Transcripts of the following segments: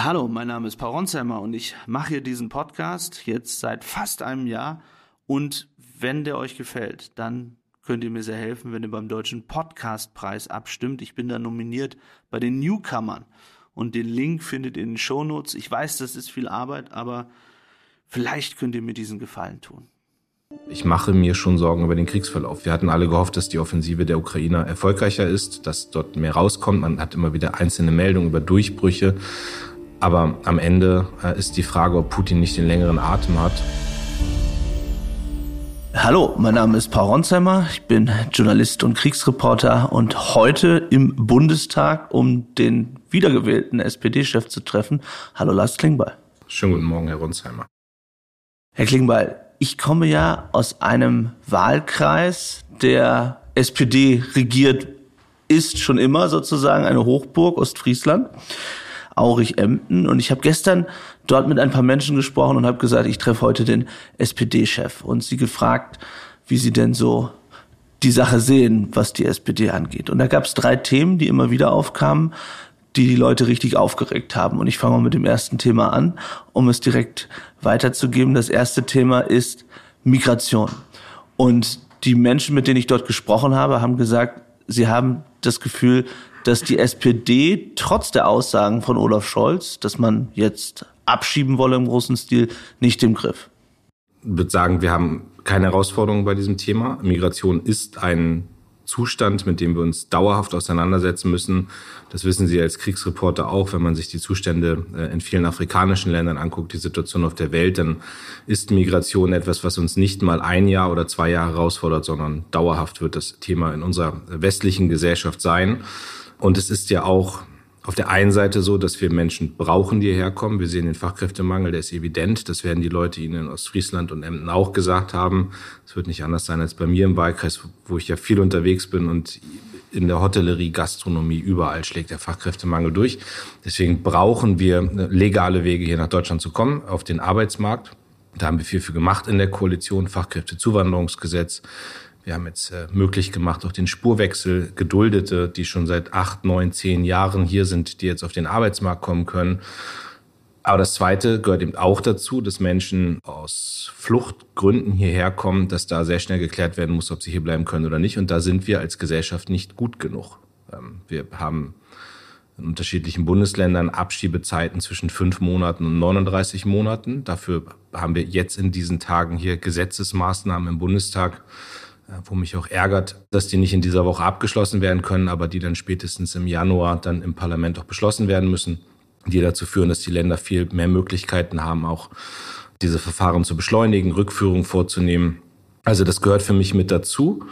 Hallo, mein Name ist Paul Ronsheimer und ich mache hier diesen Podcast jetzt seit fast einem Jahr. Und wenn der euch gefällt, dann könnt ihr mir sehr helfen, wenn ihr beim Deutschen Podcastpreis abstimmt. Ich bin da nominiert bei den Newcomern. Und den Link findet ihr in den Shownotes. Ich weiß, das ist viel Arbeit, aber vielleicht könnt ihr mir diesen Gefallen tun. Ich mache mir schon Sorgen über den Kriegsverlauf. Wir hatten alle gehofft, dass die Offensive der Ukrainer erfolgreicher ist, dass dort mehr rauskommt. Man hat immer wieder einzelne Meldungen über Durchbrüche. Aber am Ende äh, ist die Frage, ob Putin nicht den längeren Atem hat. Hallo, mein Name ist Paul Ronsheimer, ich bin Journalist und Kriegsreporter und heute im Bundestag, um den wiedergewählten SPD-Chef zu treffen. Hallo Lars Klingbeil. Schönen guten Morgen, Herr Ronsheimer. Herr Klingbeil, ich komme ja aus einem Wahlkreis, der SPD regiert ist schon immer sozusagen eine Hochburg Ostfriesland. Aurich-Emden. Und ich habe gestern dort mit ein paar Menschen gesprochen und habe gesagt, ich treffe heute den SPD-Chef und sie gefragt, wie sie denn so die Sache sehen, was die SPD angeht. Und da gab es drei Themen, die immer wieder aufkamen, die die Leute richtig aufgeregt haben. Und ich fange mal mit dem ersten Thema an, um es direkt weiterzugeben. Das erste Thema ist Migration. Und die Menschen, mit denen ich dort gesprochen habe, haben gesagt, sie haben das Gefühl, dass die SPD trotz der Aussagen von Olaf Scholz, dass man jetzt abschieben wolle im großen Stil, nicht im Griff. Ich würde sagen, wir haben keine Herausforderungen bei diesem Thema. Migration ist ein Zustand, mit dem wir uns dauerhaft auseinandersetzen müssen. Das wissen Sie als Kriegsreporter auch, wenn man sich die Zustände äh, in vielen afrikanischen Ländern anguckt, die Situation auf der Welt, dann ist Migration etwas, was uns nicht mal ein Jahr oder zwei Jahre herausfordert, sondern dauerhaft wird das Thema in unserer westlichen Gesellschaft sein. Und es ist ja auch auf der einen Seite so, dass wir Menschen brauchen, die hierher kommen. Wir sehen den Fachkräftemangel, der ist evident. Das werden die Leute Ihnen in Ostfriesland und Emden auch gesagt haben. Es wird nicht anders sein als bei mir im Wahlkreis, wo ich ja viel unterwegs bin und in der Hotellerie, Gastronomie, überall schlägt der Fachkräftemangel durch. Deswegen brauchen wir legale Wege, hier nach Deutschland zu kommen, auf den Arbeitsmarkt. Da haben wir viel für gemacht in der Koalition, Fachkräftezuwanderungsgesetz, wir haben jetzt äh, möglich gemacht, auch den Spurwechsel Geduldete, die schon seit acht, neun, zehn Jahren hier sind, die jetzt auf den Arbeitsmarkt kommen können. Aber das Zweite gehört eben auch dazu, dass Menschen aus Fluchtgründen hierher kommen, dass da sehr schnell geklärt werden muss, ob sie hier bleiben können oder nicht. Und da sind wir als Gesellschaft nicht gut genug. Ähm, wir haben in unterschiedlichen Bundesländern Abschiebezeiten zwischen fünf Monaten und 39 Monaten. Dafür haben wir jetzt in diesen Tagen hier Gesetzesmaßnahmen im Bundestag, wo mich auch ärgert, dass die nicht in dieser Woche abgeschlossen werden können, aber die dann spätestens im Januar dann im Parlament auch beschlossen werden müssen, die dazu führen, dass die Länder viel mehr Möglichkeiten haben, auch diese Verfahren zu beschleunigen, Rückführung vorzunehmen. Also das gehört für mich mit dazu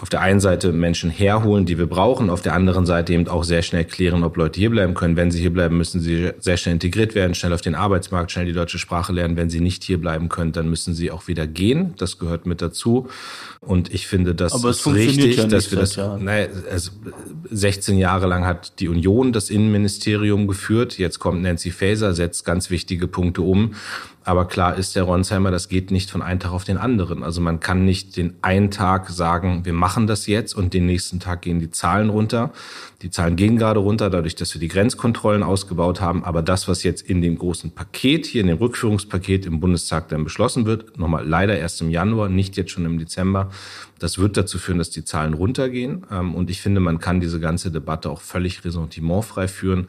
auf der einen Seite Menschen herholen, die wir brauchen, auf der anderen Seite eben auch sehr schnell klären, ob Leute hierbleiben können. Wenn sie hierbleiben, müssen sie sehr schnell integriert werden, schnell auf den Arbeitsmarkt, schnell die deutsche Sprache lernen. Wenn sie nicht hierbleiben können, dann müssen sie auch wieder gehen. Das gehört mit dazu. Und ich finde, das Aber ist richtig, ja dass wir das. Naja, also 16 Jahre lang hat die Union das Innenministerium geführt. Jetzt kommt Nancy Faeser, setzt ganz wichtige Punkte um. Aber klar ist der Ronsheimer, das geht nicht von einem Tag auf den anderen. Also man kann nicht den einen Tag sagen, wir machen das jetzt und den nächsten Tag gehen die Zahlen runter. Die Zahlen gehen gerade runter, dadurch, dass wir die Grenzkontrollen ausgebaut haben. Aber das, was jetzt in dem großen Paket, hier in dem Rückführungspaket im Bundestag dann beschlossen wird, nochmal leider erst im Januar, nicht jetzt schon im Dezember, das wird dazu führen, dass die Zahlen runtergehen. Ähm, und ich finde, man kann diese ganze Debatte auch völlig ressentimentfrei führen.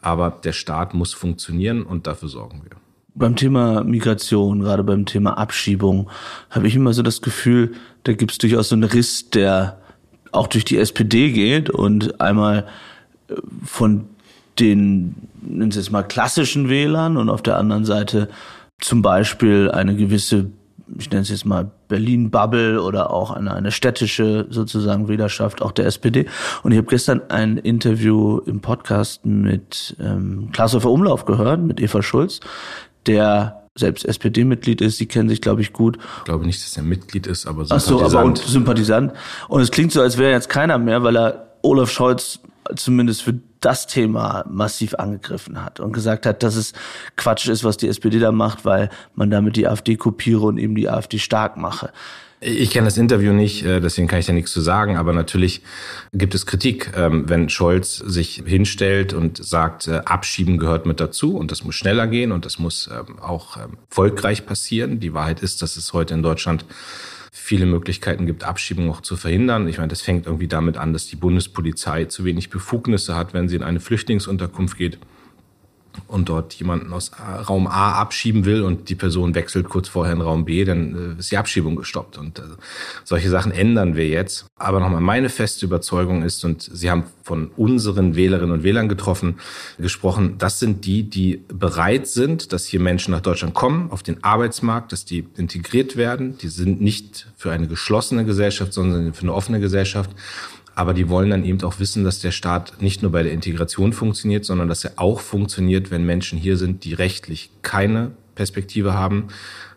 Aber der Staat muss funktionieren und dafür sorgen wir beim Thema Migration, gerade beim Thema Abschiebung, habe ich immer so das Gefühl, da gibt es durchaus so einen Riss, der auch durch die SPD geht und einmal äh, von den, nennen Sie es mal, klassischen Wählern und auf der anderen Seite zum Beispiel eine gewisse, ich nenne es jetzt mal Berlin-Bubble oder auch eine, eine städtische sozusagen Wählerschaft auch der SPD. Und ich habe gestern ein Interview im Podcast mit ähm, Klaas Umlauf gehört, mit Eva Schulz, der selbst SPD-Mitglied ist. Sie kennen sich, glaube ich, gut. Ich glaube nicht, dass er Mitglied ist, aber Sympathisant. Ach so, aber und Sympathisant. Und es klingt so, als wäre jetzt keiner mehr, weil er Olaf Scholz zumindest für das Thema massiv angegriffen hat und gesagt hat, dass es Quatsch ist, was die SPD da macht, weil man damit die AfD kopiere und eben die AfD stark mache. Ich kenne das Interview nicht, äh, deswegen kann ich da nichts zu sagen, aber natürlich gibt es Kritik, ähm, wenn Scholz sich hinstellt und sagt, äh, Abschieben gehört mit dazu und das muss schneller gehen und das muss ähm, auch erfolgreich ähm, passieren. Die Wahrheit ist, dass es heute in Deutschland viele Möglichkeiten gibt, Abschiebungen auch zu verhindern. Ich meine, das fängt irgendwie damit an, dass die Bundespolizei zu wenig Befugnisse hat, wenn sie in eine Flüchtlingsunterkunft geht und dort jemanden aus Raum A abschieben will und die Person wechselt kurz vorher in Raum B, dann äh, ist die Abschiebung gestoppt. Und äh, solche Sachen ändern wir jetzt. Aber nochmal, meine feste Überzeugung ist, und Sie haben von unseren Wählerinnen und Wählern getroffen, gesprochen, das sind die, die bereit sind, dass hier Menschen nach Deutschland kommen, auf den Arbeitsmarkt, dass die integriert werden. Die sind nicht für eine geschlossene Gesellschaft, sondern für eine offene Gesellschaft. Aber die wollen dann eben auch wissen, dass der Staat nicht nur bei der Integration funktioniert, sondern dass er auch funktioniert, wenn Menschen hier sind, die rechtlich keine Perspektive haben,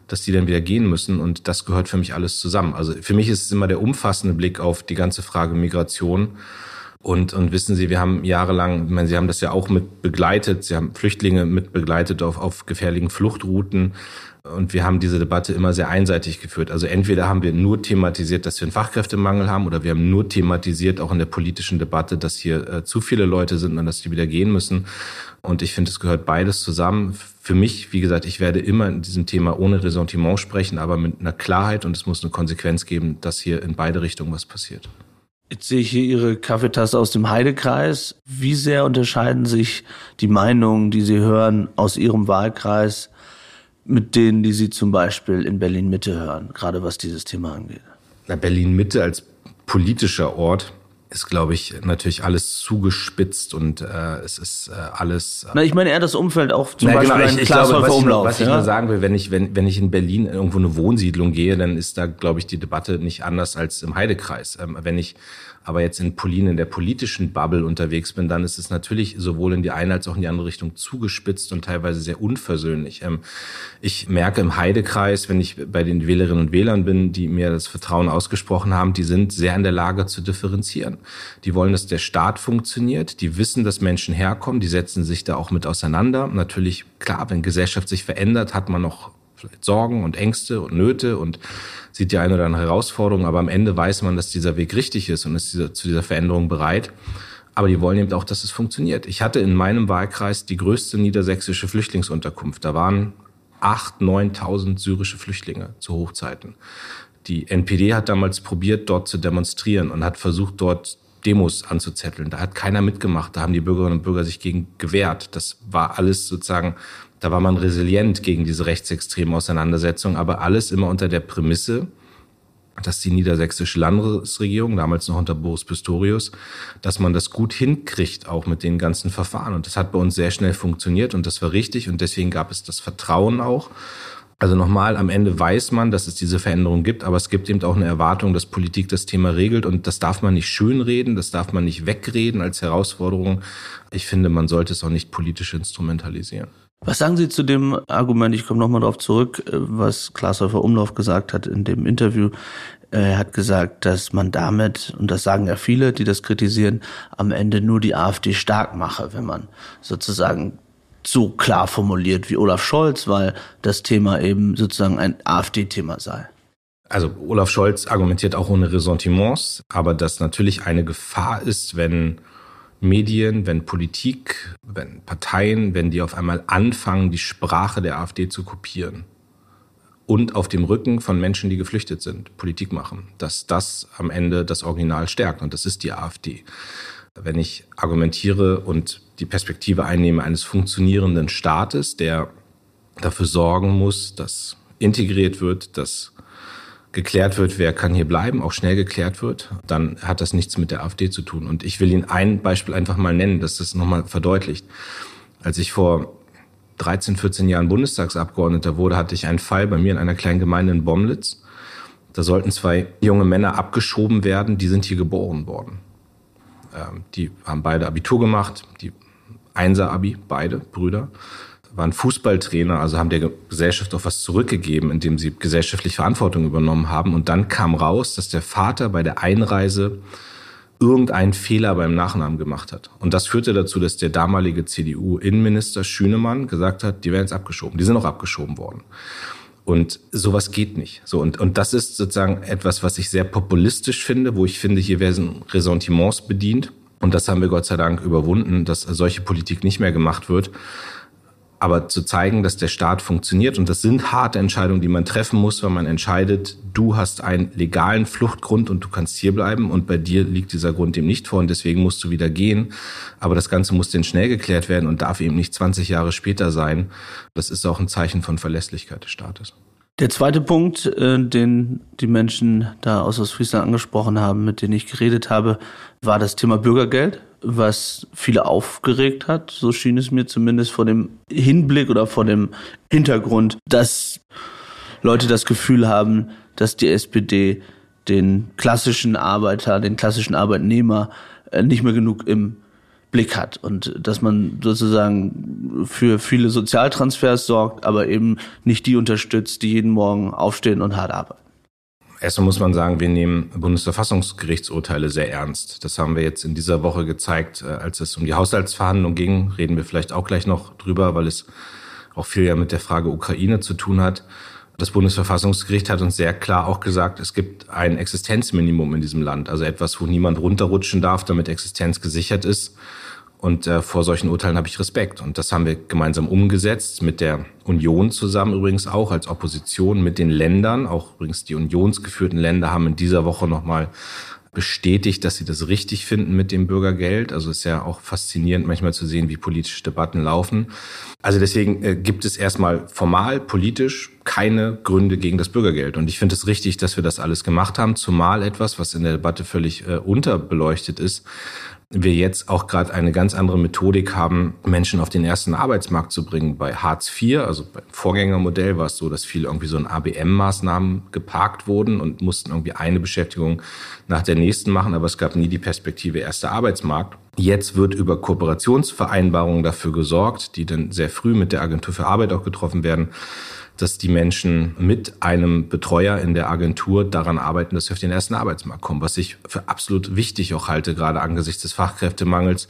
dass die dann wieder gehen müssen. Und das gehört für mich alles zusammen. Also für mich ist es immer der umfassende Blick auf die ganze Frage Migration. Und, und wissen Sie, wir haben jahrelang, ich meine, Sie haben das ja auch mit begleitet, Sie haben Flüchtlinge mit begleitet auf, auf gefährlichen Fluchtrouten. Und wir haben diese Debatte immer sehr einseitig geführt. Also entweder haben wir nur thematisiert, dass wir einen Fachkräftemangel haben, oder wir haben nur thematisiert, auch in der politischen Debatte, dass hier äh, zu viele Leute sind und dass die wieder gehen müssen. Und ich finde, es gehört beides zusammen. Für mich, wie gesagt, ich werde immer in diesem Thema ohne Ressentiment sprechen, aber mit einer Klarheit und es muss eine Konsequenz geben, dass hier in beide Richtungen was passiert. Jetzt sehe ich hier Ihre Kaffeetasse aus dem Heidekreis. Wie sehr unterscheiden sich die Meinungen, die Sie hören aus Ihrem Wahlkreis mit denen, die Sie zum Beispiel in Berlin Mitte hören, gerade was dieses Thema angeht? Na, Berlin Mitte als politischer Ort ist, glaube ich, natürlich alles zugespitzt und äh, es ist äh, alles. Äh Na, ich meine eher das Umfeld auch zum Na, Beispiel genau, ich, ich glaube, was, ich, was ja? ich nur sagen will, wenn ich wenn wenn ich in Berlin irgendwo eine Wohnsiedlung gehe, dann ist da, glaube ich, die Debatte nicht anders als im Heidekreis. Ähm, wenn ich aber jetzt in Polin in der politischen Bubble unterwegs bin, dann ist es natürlich sowohl in die eine als auch in die andere Richtung zugespitzt und teilweise sehr unversöhnlich. Ähm, ich merke im Heidekreis, wenn ich bei den Wählerinnen und Wählern bin, die mir das Vertrauen ausgesprochen haben, die sind sehr in der Lage zu differenzieren. Die wollen, dass der Staat funktioniert, die wissen, dass Menschen herkommen, die setzen sich da auch mit auseinander. Natürlich, klar, wenn Gesellschaft sich verändert, hat man noch vielleicht Sorgen und Ängste und Nöte und sieht die eine oder andere Herausforderung, aber am Ende weiß man, dass dieser Weg richtig ist und ist dieser, zu dieser Veränderung bereit. Aber die wollen eben auch, dass es funktioniert. Ich hatte in meinem Wahlkreis die größte niedersächsische Flüchtlingsunterkunft. Da waren acht, neuntausend syrische Flüchtlinge zu Hochzeiten. Die NPD hat damals probiert, dort zu demonstrieren und hat versucht, dort Demos anzuzetteln. Da hat keiner mitgemacht. Da haben die Bürgerinnen und Bürger sich gegen gewehrt. Das war alles sozusagen da war man resilient gegen diese rechtsextreme Auseinandersetzung, aber alles immer unter der Prämisse, dass die niedersächsische Landesregierung, damals noch unter Boris Pistorius, dass man das gut hinkriegt, auch mit den ganzen Verfahren. Und das hat bei uns sehr schnell funktioniert und das war richtig und deswegen gab es das Vertrauen auch. Also nochmal, am Ende weiß man, dass es diese Veränderung gibt, aber es gibt eben auch eine Erwartung, dass Politik das Thema regelt und das darf man nicht schönreden, das darf man nicht wegreden als Herausforderung. Ich finde, man sollte es auch nicht politisch instrumentalisieren. Was sagen Sie zu dem Argument, ich komme nochmal darauf zurück, äh, was Glashäufer Umlauf gesagt hat in dem Interview. Er hat gesagt, dass man damit, und das sagen ja viele, die das kritisieren, am Ende nur die AfD stark mache, wenn man sozusagen so klar formuliert wie Olaf Scholz, weil das Thema eben sozusagen ein AfD-Thema sei. Also Olaf Scholz argumentiert auch ohne Ressentiments, aber dass natürlich eine Gefahr ist, wenn Medien, wenn Politik, wenn Parteien, wenn die auf einmal anfangen, die Sprache der AfD zu kopieren und auf dem Rücken von Menschen, die geflüchtet sind, Politik machen, dass das am Ende das Original stärkt und das ist die AfD. Wenn ich argumentiere und die Perspektive einnehme eines funktionierenden Staates, der dafür sorgen muss, dass integriert wird, dass geklärt wird, wer kann hier bleiben, auch schnell geklärt wird, dann hat das nichts mit der AfD zu tun. Und ich will Ihnen ein Beispiel einfach mal nennen, dass das nochmal verdeutlicht. Als ich vor 13, 14 Jahren Bundestagsabgeordneter wurde, hatte ich einen Fall bei mir in einer kleinen Gemeinde in Bomlitz. Da sollten zwei junge Männer abgeschoben werden, die sind hier geboren worden. Ähm, die haben beide Abitur gemacht, die Einser-Abi, beide Brüder waren Fußballtrainer, also haben der Gesellschaft auch was zurückgegeben, indem sie gesellschaftlich Verantwortung übernommen haben. Und dann kam raus, dass der Vater bei der Einreise irgendeinen Fehler beim Nachnamen gemacht hat. Und das führte dazu, dass der damalige CDU-Innenminister Schünemann gesagt hat, die werden jetzt abgeschoben. Die sind auch abgeschoben worden. Und sowas geht nicht. So und und das ist sozusagen etwas, was ich sehr populistisch finde, wo ich finde, hier werden Ressentiments bedient. Und das haben wir Gott sei Dank überwunden, dass solche Politik nicht mehr gemacht wird aber zu zeigen, dass der Staat funktioniert. Und das sind harte Entscheidungen, die man treffen muss, weil man entscheidet, du hast einen legalen Fluchtgrund und du kannst hier bleiben und bei dir liegt dieser Grund eben nicht vor und deswegen musst du wieder gehen. Aber das Ganze muss denn schnell geklärt werden und darf eben nicht 20 Jahre später sein. Das ist auch ein Zeichen von Verlässlichkeit des Staates. Der zweite Punkt, äh, den die Menschen da aus Ostfriesland angesprochen haben, mit denen ich geredet habe, war das Thema Bürgergeld was viele aufgeregt hat. So schien es mir zumindest vor dem Hinblick oder vor dem Hintergrund, dass Leute das Gefühl haben, dass die SPD den klassischen Arbeiter, den klassischen Arbeitnehmer äh, nicht mehr genug im Blick hat und dass man sozusagen für viele Sozialtransfers sorgt, aber eben nicht die unterstützt, die jeden Morgen aufstehen und hart arbeiten. Erstmal muss man sagen, wir nehmen Bundesverfassungsgerichtsurteile sehr ernst. Das haben wir jetzt in dieser Woche gezeigt, äh, als es um die Haushaltsverhandlungen ging. Reden wir vielleicht auch gleich noch drüber, weil es auch viel ja mit der Frage Ukraine zu tun hat. Das Bundesverfassungsgericht hat uns sehr klar auch gesagt, es gibt ein Existenzminimum in diesem Land, also etwas, wo niemand runterrutschen darf, damit Existenz gesichert ist. Und äh, vor solchen Urteilen habe ich Respekt. Und das haben wir gemeinsam umgesetzt, mit der Union zusammen übrigens auch als Opposition, mit den Ländern. Auch übrigens die unionsgeführten Länder haben in dieser Woche nochmal bestätigt, dass sie das richtig finden mit dem Bürgergeld. Also ist ja auch faszinierend manchmal zu sehen, wie politische Debatten laufen. Also deswegen äh, gibt es erstmal formal, politisch keine Gründe gegen das Bürgergeld. Und ich finde es richtig, dass wir das alles gemacht haben, zumal etwas, was in der Debatte völlig äh, unterbeleuchtet ist, wir jetzt auch gerade eine ganz andere Methodik haben, Menschen auf den ersten Arbeitsmarkt zu bringen. Bei Hartz IV, also beim Vorgängermodell, war es so, dass viele irgendwie so in ABM-Maßnahmen geparkt wurden und mussten irgendwie eine Beschäftigung nach der nächsten machen, aber es gab nie die Perspektive erster Arbeitsmarkt. Jetzt wird über Kooperationsvereinbarungen dafür gesorgt, die dann sehr früh mit der Agentur für Arbeit auch getroffen werden, dass die Menschen mit einem Betreuer in der Agentur daran arbeiten, dass sie auf den ersten Arbeitsmarkt kommen, was ich für absolut wichtig auch halte, gerade angesichts des Fachkräftemangels.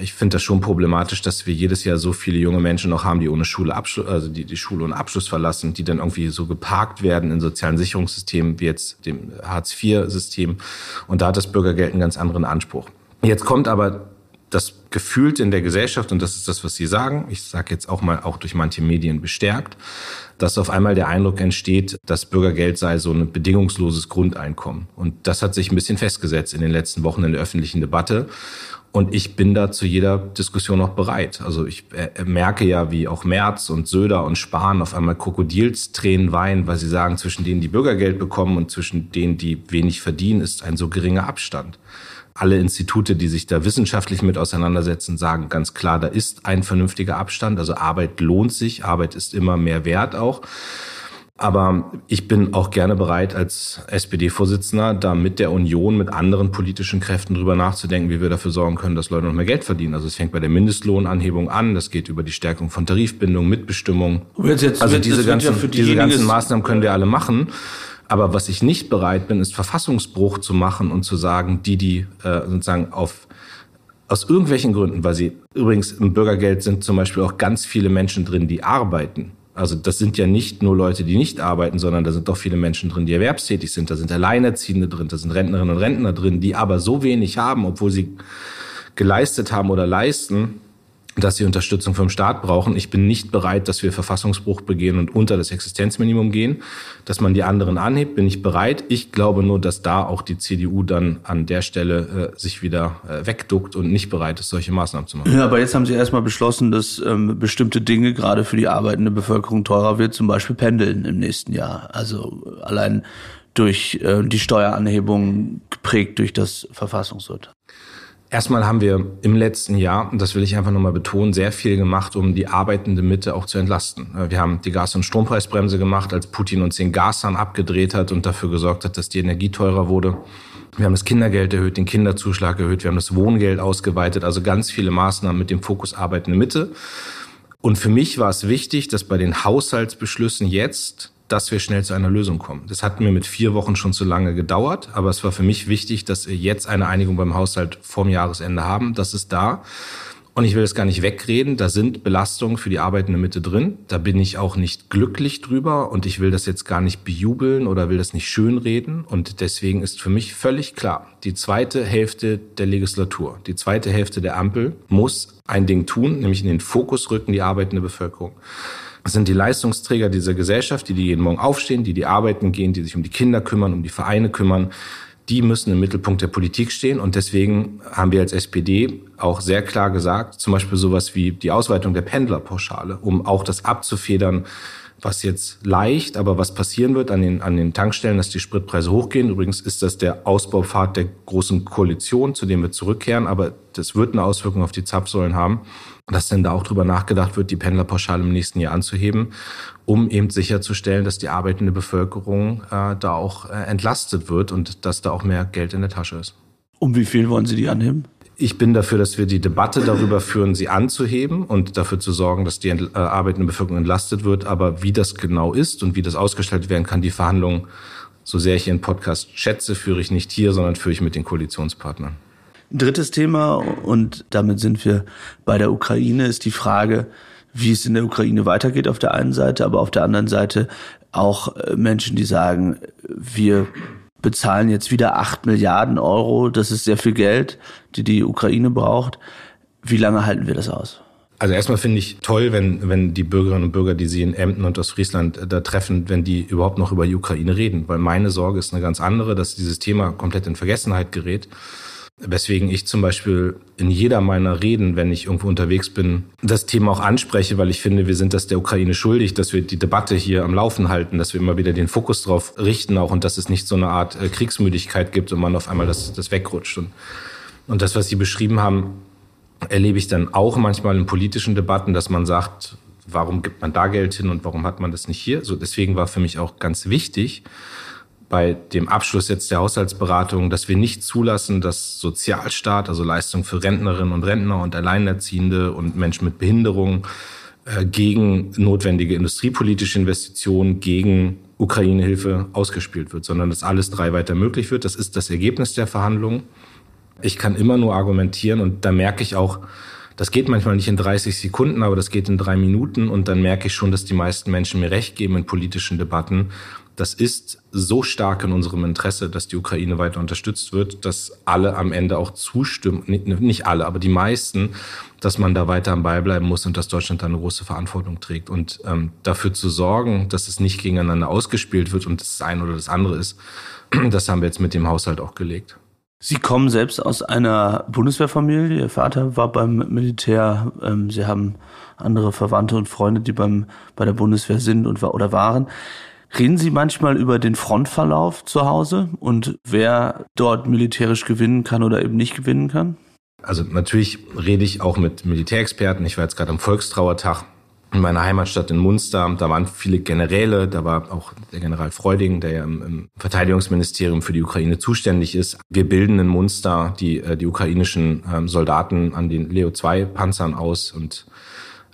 Ich finde das schon problematisch, dass wir jedes Jahr so viele junge Menschen noch haben, die ohne Schule Abschluss, also die die Schule ohne Abschluss verlassen, die dann irgendwie so geparkt werden in sozialen Sicherungssystemen wie jetzt dem Hartz-IV-System. Und da hat das Bürgergeld einen ganz anderen Anspruch. Jetzt kommt aber das gefühlt in der Gesellschaft, und das ist das, was Sie sagen, ich sage jetzt auch mal auch durch manche Medien bestärkt, dass auf einmal der Eindruck entsteht, das Bürgergeld sei so ein bedingungsloses Grundeinkommen. Und das hat sich ein bisschen festgesetzt in den letzten Wochen in der öffentlichen Debatte. Und ich bin da zu jeder Diskussion noch bereit. Also ich äh, merke ja, wie auch Merz und Söder und Spahn auf einmal Krokodilstränen weinen, weil sie sagen, zwischen denen, die Bürgergeld bekommen und zwischen denen, die wenig verdienen, ist ein so geringer Abstand alle Institute, die sich da wissenschaftlich mit auseinandersetzen, sagen ganz klar, da ist ein vernünftiger Abstand. Also Arbeit lohnt sich, Arbeit ist immer mehr wert auch. Aber ich bin auch gerne bereit, als SPD-Vorsitzender da mit der Union, mit anderen politischen Kräften drüber nachzudenken, wie wir dafür sorgen können, dass Leute noch mehr Geld verdienen. Also es fängt bei der Mindestlohnanhebung an, das geht über die Stärkung von Tarifbindung, Mitbestimmung. Jetzt, jetzt, also diese ganzen, ja diese ganzen Maßnahmen können wir alle machen. Aber was ich nicht bereit bin, ist Verfassungsbruch zu machen und zu sagen, die, die äh, sozusagen auf aus irgendwelchen Gründen, weil sie übrigens im Bürgergeld sind zum Beispiel auch ganz viele Menschen drin, die arbeiten. Also das sind ja nicht nur Leute, die nicht arbeiten, sondern da sind doch viele Menschen drin, die erwerbstätig sind. Da sind Alleinerziehende drin, da sind Rentnerinnen und Rentner drin, die aber so wenig haben, obwohl sie geleistet haben oder leisten, dass sie Unterstützung vom Staat brauchen. Ich bin nicht bereit, dass wir Verfassungsbruch begehen und unter das Existenzminimum gehen. Dass man die anderen anhebt, bin ich bereit. Ich glaube nur, dass da auch die CDU dann an der Stelle äh, sich wieder äh, wegduckt und nicht bereit ist, solche Maßnahmen zu machen. Ja, aber jetzt haben Sie erstmal beschlossen, dass ähm, bestimmte Dinge gerade für die arbeitende Bevölkerung teurer wird, zum Beispiel Pendeln im nächsten Jahr. Also allein durch äh, die Steueranhebung geprägt durch das Verfassungsurteil. Erstmal haben wir im letzten Jahr, und das will ich einfach nochmal betonen, sehr viel gemacht, um die arbeitende Mitte auch zu entlasten. Wir haben die Gas- und Strompreisbremse gemacht, als Putin uns den Gashahn abgedreht hat und dafür gesorgt hat, dass die Energie teurer wurde. Wir haben das Kindergeld erhöht, den Kinderzuschlag erhöht, wir haben das Wohngeld ausgeweitet, also ganz viele Maßnahmen mit dem Fokus arbeitende Mitte. Und für mich war es wichtig, dass bei den Haushaltsbeschlüssen jetzt dass wir schnell zu einer Lösung kommen. Das hat mir mit vier Wochen schon zu lange gedauert, aber es war für mich wichtig, dass wir jetzt eine Einigung beim Haushalt vorm Jahresende haben. Das ist da. Und ich will das gar nicht wegreden. Da sind Belastungen für die arbeitende Mitte drin. Da bin ich auch nicht glücklich drüber und ich will das jetzt gar nicht bejubeln oder will das nicht schönreden. Und deswegen ist für mich völlig klar, die zweite Hälfte der Legislatur, die zweite Hälfte der Ampel muss ein Ding tun, nämlich in den Fokus rücken die arbeitende Bevölkerung. Das sind die Leistungsträger dieser Gesellschaft, die, die jeden Morgen aufstehen, die die arbeiten gehen, die sich um die Kinder kümmern, um die Vereine kümmern, die müssen im Mittelpunkt der Politik stehen. Und deswegen haben wir als SPD auch sehr klar gesagt, zum Beispiel sowas wie die Ausweitung der Pendlerpauschale, um auch das abzufedern, was jetzt leicht, aber was passieren wird an den, an den Tankstellen, dass die Spritpreise hochgehen. Übrigens ist das der Ausbaupfad der großen Koalition, zu dem wir zurückkehren, aber das wird eine Auswirkung auf die Zapfsäulen haben dass denn da auch drüber nachgedacht wird, die Pendlerpauschale im nächsten Jahr anzuheben, um eben sicherzustellen, dass die arbeitende Bevölkerung äh, da auch äh, entlastet wird und dass da auch mehr Geld in der Tasche ist. Um wie viel wollen Sie die anheben? Ich bin dafür, dass wir die Debatte darüber führen, sie anzuheben und dafür zu sorgen, dass die äh, arbeitende Bevölkerung entlastet wird. Aber wie das genau ist und wie das ausgestaltet werden kann, die Verhandlungen, so sehr ich Ihren Podcast schätze, führe ich nicht hier, sondern führe ich mit den Koalitionspartnern. Drittes Thema, und damit sind wir bei der Ukraine, ist die Frage, wie es in der Ukraine weitergeht auf der einen Seite, aber auf der anderen Seite auch äh, Menschen, die sagen, wir bezahlen jetzt wieder acht Milliarden Euro, das ist sehr viel Geld, die die Ukraine braucht. Wie lange halten wir das aus? Also erstmal finde ich toll, wenn, wenn die Bürgerinnen und Bürger, die Sie in Emden und Ostfriesland äh, da treffen, wenn die überhaupt noch über die Ukraine reden. Weil meine Sorge ist eine ganz andere, dass dieses Thema komplett in Vergessenheit gerät. Weswegen ich zum Beispiel in jeder meiner Reden, wenn ich irgendwo unterwegs bin, das Thema auch anspreche, weil ich finde, wir sind das der Ukraine schuldig, dass wir die Debatte hier am Laufen halten, dass wir immer wieder den Fokus drauf richten auch und dass es nicht so eine Art äh, Kriegsmüdigkeit gibt und man auf einmal das, das wegrutscht. Und, und das, was Sie beschrieben haben, erlebe ich dann auch manchmal in politischen Debatten, dass man sagt, warum gibt man da Geld hin und warum hat man das nicht hier? So deswegen war für mich auch ganz wichtig, bei dem Abschluss jetzt der Haushaltsberatung, dass wir nicht zulassen, dass Sozialstaat, also Leistung für Rentnerinnen und Rentner und Alleinerziehende und Menschen mit Behinderung äh, gegen notwendige industriepolitische Investitionen, gegen Ukraine-Hilfe ausgespielt wird, sondern dass alles drei weiter möglich wird. Das ist das Ergebnis der Verhandlungen. Ich kann immer nur argumentieren und da merke ich auch, das geht manchmal nicht in 30 Sekunden, aber das geht in drei Minuten und dann merke ich schon, dass die meisten Menschen mir recht geben in politischen Debatten, das ist so stark in unserem Interesse, dass die Ukraine weiter unterstützt wird, dass alle am Ende auch zustimmen, nicht alle, aber die meisten, dass man da weiter am Ball bleiben muss und dass Deutschland da eine große Verantwortung trägt. Und ähm, dafür zu sorgen, dass es nicht gegeneinander ausgespielt wird und das eine oder das andere ist, das haben wir jetzt mit dem Haushalt auch gelegt. Sie kommen selbst aus einer Bundeswehrfamilie. Ihr Vater war beim Militär. Ähm, Sie haben andere Verwandte und Freunde, die beim, bei der Bundeswehr sind und oder waren. Reden Sie manchmal über den Frontverlauf zu Hause und wer dort militärisch gewinnen kann oder eben nicht gewinnen kann? Also natürlich rede ich auch mit Militärexperten. Ich war jetzt gerade am Volkstrauertag in meiner Heimatstadt in Munster. Da waren viele Generäle, da war auch der General Freuding, der ja im, Verteidigungsministerium für die Ukraine zuständig ist. Wir bilden in Munster die, äh, die ukrainischen ähm, Soldaten an den Leo-2-Panzern aus und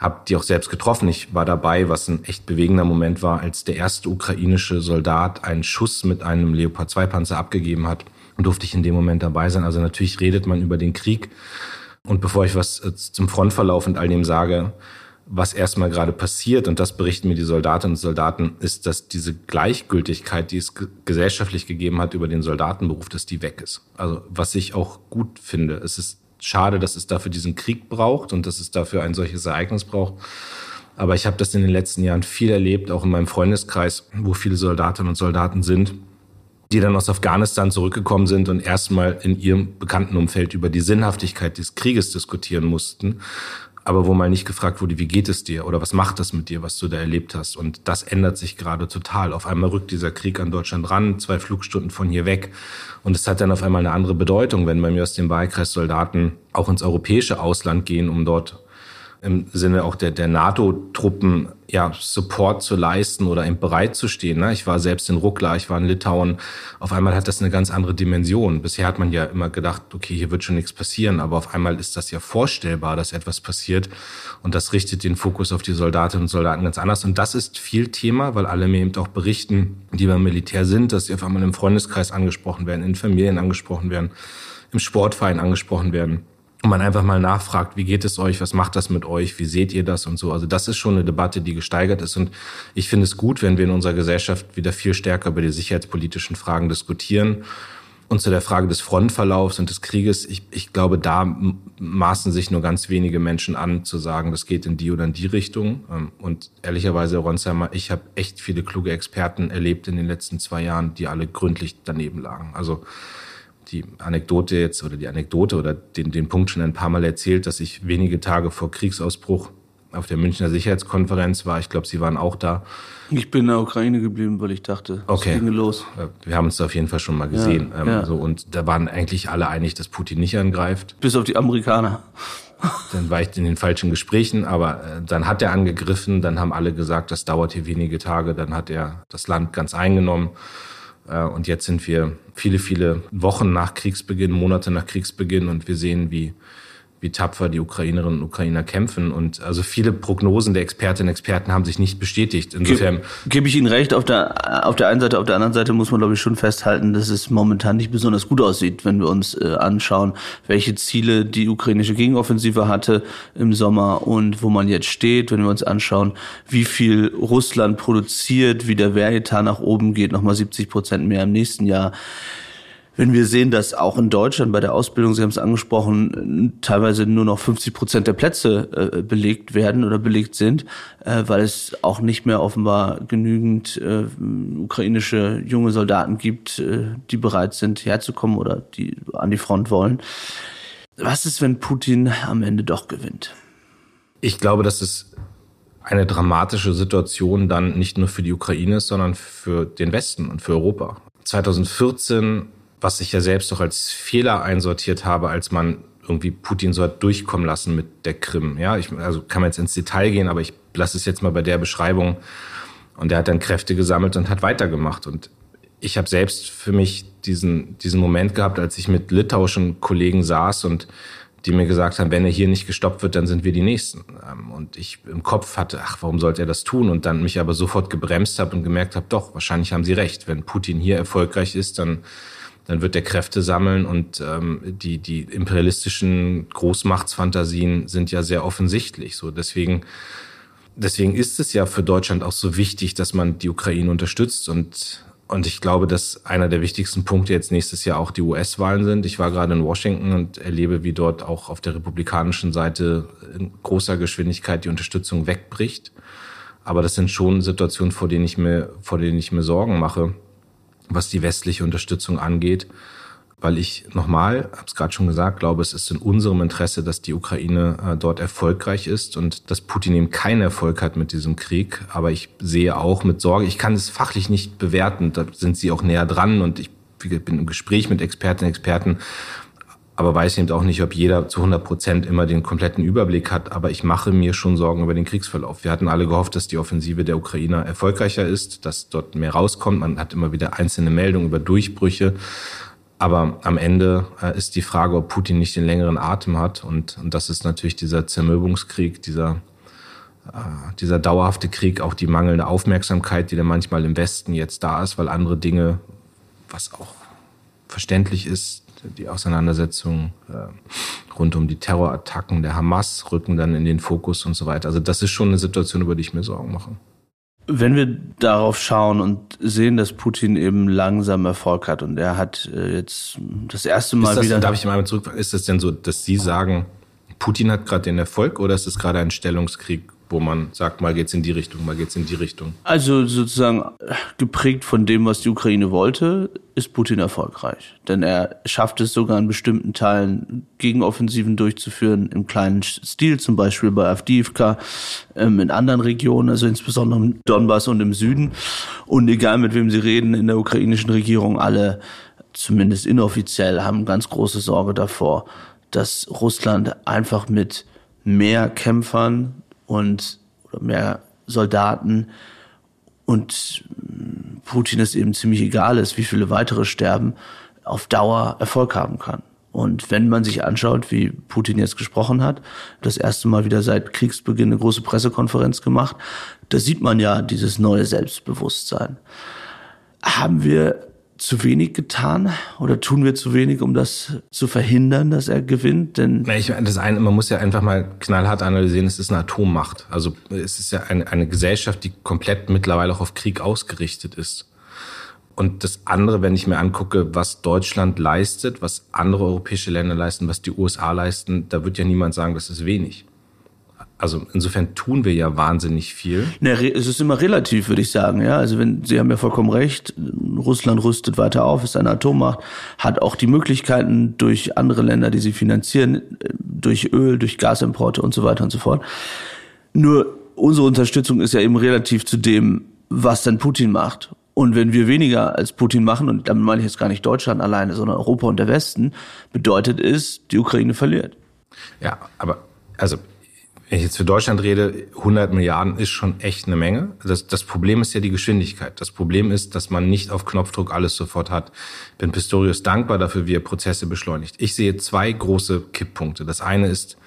habe die auch selbst getroffen. Ich war dabei, was ein echt bewegender Moment war, als der erste ukrainische Soldat einen Schuss mit einem Leopard 2 Panzer abgegeben hat. Und durfte ich in dem Moment dabei sein. Also natürlich redet man über den Krieg. Und bevor ich was äh, zum Frontverlauf und all dem sage, was erstmal gerade passiert, und das berichten mir die Soldatinnen und Soldaten, ist, dass diese Gleichgültigkeit, die es gesellschaftlich gegeben hat über den Soldatenberuf, dass die weg ist. Also was ich auch gut finde. Es ist schade, dass es dafür diesen Krieg braucht und dass es dafür ein solches Ereignis braucht. Aber ich habe das in den letzten Jahren viel erlebt, auch in meinem Freundeskreis, wo viele Soldatinnen und Soldaten sind, die dann aus Afghanistan zurückgekommen sind und erstmal in ihrem bekannten Umfeld über die Sinnhaftigkeit des Krieges diskutieren mussten aber wo mal nicht gefragt wurde, wie geht es dir oder was macht das mit dir, was du da erlebt hast. Und das ändert sich gerade total. Auf einmal rückt dieser Krieg an Deutschland ran, zwei Flugstunden von hier weg. Und es hat dann auf einmal eine andere Bedeutung, wenn bei mir aus dem Wahlkreis Soldaten auch ins europäische Ausland gehen, um dort im Sinne auch der, der NATO-Truppen ja, Support zu leisten oder eben bereit zu stehen. Ne? Ich war selbst in Ruckla, ich war in Litauen. Auf einmal hat das eine ganz andere Dimension. Bisher hat man ja immer gedacht, okay, hier wird schon nichts passieren, aber auf einmal ist das ja vorstellbar, dass etwas passiert. Und das richtet den Fokus auf die Soldatinnen und Soldaten ganz anders. Und das ist viel Thema, weil alle mir eben auch berichten, die beim Militär sind, dass sie auf einmal im Freundeskreis angesprochen werden, in Familien angesprochen werden, im Sportverein angesprochen werden und man einfach mal nachfragt, wie geht es euch, was macht das mit euch, wie seht ihr das und so. Also das ist schon eine Debatte, die gesteigert ist und ich finde es gut, wenn wir in unserer Gesellschaft wieder viel stärker über die sicherheitspolitischen Fragen diskutieren. Und zu der Frage des Frontverlaufs und des Krieges, ich, ich glaube, da maßen sich nur ganz wenige Menschen an, zu sagen, das geht in die oder in die Richtung. Ähm, und ehrlicherweise, Ronsheimer, ich habe echt viele kluge Experten erlebt in den letzten zwei Jahren, die alle gründlich daneben lagen. Also die Anekdote jetzt oder die Anekdote oder den, den Punkt schon ein paar Mal erzählt, dass ich wenige Tage vor Kriegsausbruch auf der Münchner Sicherheitskonferenz war. Ich glaube, Sie waren auch da. Ich bin in der Ukraine geblieben, weil ich dachte, okay. es ging los. Wir haben uns da auf jeden Fall schon mal gesehen. Ja, ähm, ja. So, und da waren eigentlich alle einig, dass Putin nicht angreift. Bis auf die Amerikaner. Dann war ich in den falschen Gesprächen, aber äh, dann hat er angegriffen, dann haben alle gesagt, das dauert hier wenige Tage, dann hat er das Land ganz eingenommen. Äh, und jetzt sind wir viele, viele Wochen nach Kriegsbeginn, Monate nach Kriegsbeginn und wir sehen, wie wie tapfer die Ukrainerinnen und Ukrainer kämpfen. Und also viele Prognosen der Expertinnen und Experten haben sich nicht bestätigt. Insofern Ge gebe ich Ihnen recht. Auf der, auf der einen Seite, auf der anderen Seite muss man, glaube ich, schon festhalten, dass es momentan nicht besonders gut aussieht, wenn wir uns äh, anschauen, welche Ziele die ukrainische Gegenoffensive hatte im Sommer und wo man jetzt steht. Wenn wir uns anschauen, wie viel Russland produziert, wie der Wehretat nach oben geht, nochmal 70 Prozent mehr im nächsten Jahr wenn wir sehen, dass auch in Deutschland bei der Ausbildung, Sie haben es angesprochen, teilweise nur noch 50 Prozent der Plätze äh, belegt werden oder belegt sind, äh, weil es auch nicht mehr offenbar genügend äh, ukrainische junge Soldaten gibt, äh, die bereit sind herzukommen oder die an die Front wollen. Was ist, wenn Putin am Ende doch gewinnt? Ich glaube, dass es eine dramatische Situation dann nicht nur für die Ukraine ist, sondern für den Westen und für Europa. 2014 was ich ja selbst auch als Fehler einsortiert habe, als man irgendwie Putin so hat durchkommen lassen mit der Krim. Ja, ich, also kann man jetzt ins Detail gehen, aber ich lasse es jetzt mal bei der Beschreibung. Und er hat dann Kräfte gesammelt und hat weitergemacht. Und ich habe selbst für mich diesen, diesen Moment gehabt, als ich mit litauischen Kollegen saß und die mir gesagt haben, wenn er hier nicht gestoppt wird, dann sind wir die Nächsten. Ähm, und ich im Kopf hatte, ach, warum sollte er das tun? Und dann mich aber sofort gebremst habe und gemerkt habe, doch, wahrscheinlich haben sie recht. Wenn Putin hier erfolgreich ist, dann dann wird er Kräfte sammeln und ähm, die, die imperialistischen Großmachtsfantasien sind ja sehr offensichtlich. So deswegen, deswegen ist es ja für Deutschland auch so wichtig, dass man die Ukraine unterstützt und und ich glaube, dass einer der wichtigsten Punkte jetzt nächstes Jahr auch die US-Wahlen sind. Ich war gerade in Washington und erlebe, wie dort auch auf der republikanischen Seite in großer Geschwindigkeit die Unterstützung wegbricht. Aber das sind schon Situationen, vor denen ich mir, vor denen ich mir Sorgen mache was die westliche Unterstützung angeht, weil ich nochmal, habe es gerade schon gesagt, glaube, es ist in unserem Interesse, dass die Ukraine äh, dort erfolgreich ist und dass Putin eben keinen Erfolg hat mit diesem Krieg. Aber ich sehe auch mit Sorge, ich kann es fachlich nicht bewerten, da sind Sie auch näher dran und ich bin im Gespräch mit Expertinnen und Experten, aber weiß eben auch nicht, ob jeder zu 100 Prozent immer den kompletten Überblick hat. Aber ich mache mir schon Sorgen über den Kriegsverlauf. Wir hatten alle gehofft, dass die Offensive der Ukrainer erfolgreicher ist, dass dort mehr rauskommt. Man hat immer wieder einzelne Meldungen über Durchbrüche. Aber am Ende äh, ist die Frage, ob Putin nicht den längeren Atem hat. Und, und das ist natürlich dieser Zermürbungskrieg, dieser, äh, dieser dauerhafte Krieg, auch die mangelnde Aufmerksamkeit, die dann manchmal im Westen jetzt da ist, weil andere Dinge, was auch verständlich ist, die Auseinandersetzung äh, rund um die Terrorattacken der Hamas rücken dann in den Fokus und so weiter. Also das ist schon eine Situation, über die ich mir Sorgen mache. Wenn wir darauf schauen und sehen, dass Putin eben langsam Erfolg hat und er hat äh, jetzt das erste Mal das, wieder. Darf ich mal zurück? Ist es denn so, dass Sie sagen, Putin hat gerade den Erfolg oder ist es gerade ein Stellungskrieg wo man sagt, mal geht's in die Richtung, mal geht's in die Richtung? Also sozusagen geprägt von dem, was die Ukraine wollte, ist Putin erfolgreich. Denn er schafft es sogar in bestimmten Teilen Gegenoffensiven durchzuführen, im kleinen Stil, zum Beispiel bei Avdiivka, ähm, in anderen Regionen, also insbesondere im Donbass und im Süden. Und egal mit wem Sie reden, in der ukrainischen Regierung alle, zumindest inoffiziell, haben ganz große Sorge davor, dass Russland einfach mit mehr Kämpfern und mehr Soldaten und Putin es eben ziemlich egal ist, wie viele weitere sterben, auf Dauer Erfolg haben kann. Und wenn man sich anschaut, wie Putin jetzt gesprochen hat, das erste Mal wieder seit Kriegsbeginn eine große Pressekonferenz gemacht, da sieht man ja dieses neue Selbstbewusstsein. Haben wir zu wenig getan oder tun wir zu wenig, um das zu verhindern, dass er gewinnt? Denn ich meine, das eine, man muss ja einfach mal knallhart analysieren, es ist eine Atommacht. Also es ist ja eine, eine Gesellschaft, die komplett mittlerweile auch auf Krieg ausgerichtet ist. Und das andere, wenn ich mir angucke, was Deutschland leistet, was andere europäische Länder leisten, was die USA leisten, da wird ja niemand sagen, das ist wenig. Also insofern tun wir ja wahnsinnig viel. Ne, es ist immer relativ, würde ich sagen. Ja, also wenn Sie haben ja vollkommen recht. Russland rüstet weiter auf, ist eine Atommacht, hat auch die Möglichkeiten durch andere Länder, die sie finanzieren, durch Öl, durch Gasimporte und so weiter und so fort. Nur unsere Unterstützung ist ja eben relativ zu dem, was dann Putin macht. Und wenn wir weniger als Putin machen, und damit meine ich jetzt gar nicht Deutschland alleine, sondern Europa und der Westen, bedeutet es, die Ukraine verliert. Ja, aber also wenn ich jetzt für Deutschland rede, 100 Milliarden ist schon echt eine Menge. Das, das Problem ist ja die Geschwindigkeit. Das Problem ist, dass man nicht auf Knopfdruck alles sofort hat. Bin Pistorius dankbar dafür, wie er Prozesse beschleunigt. Ich sehe zwei große Kipppunkte. Das eine ist,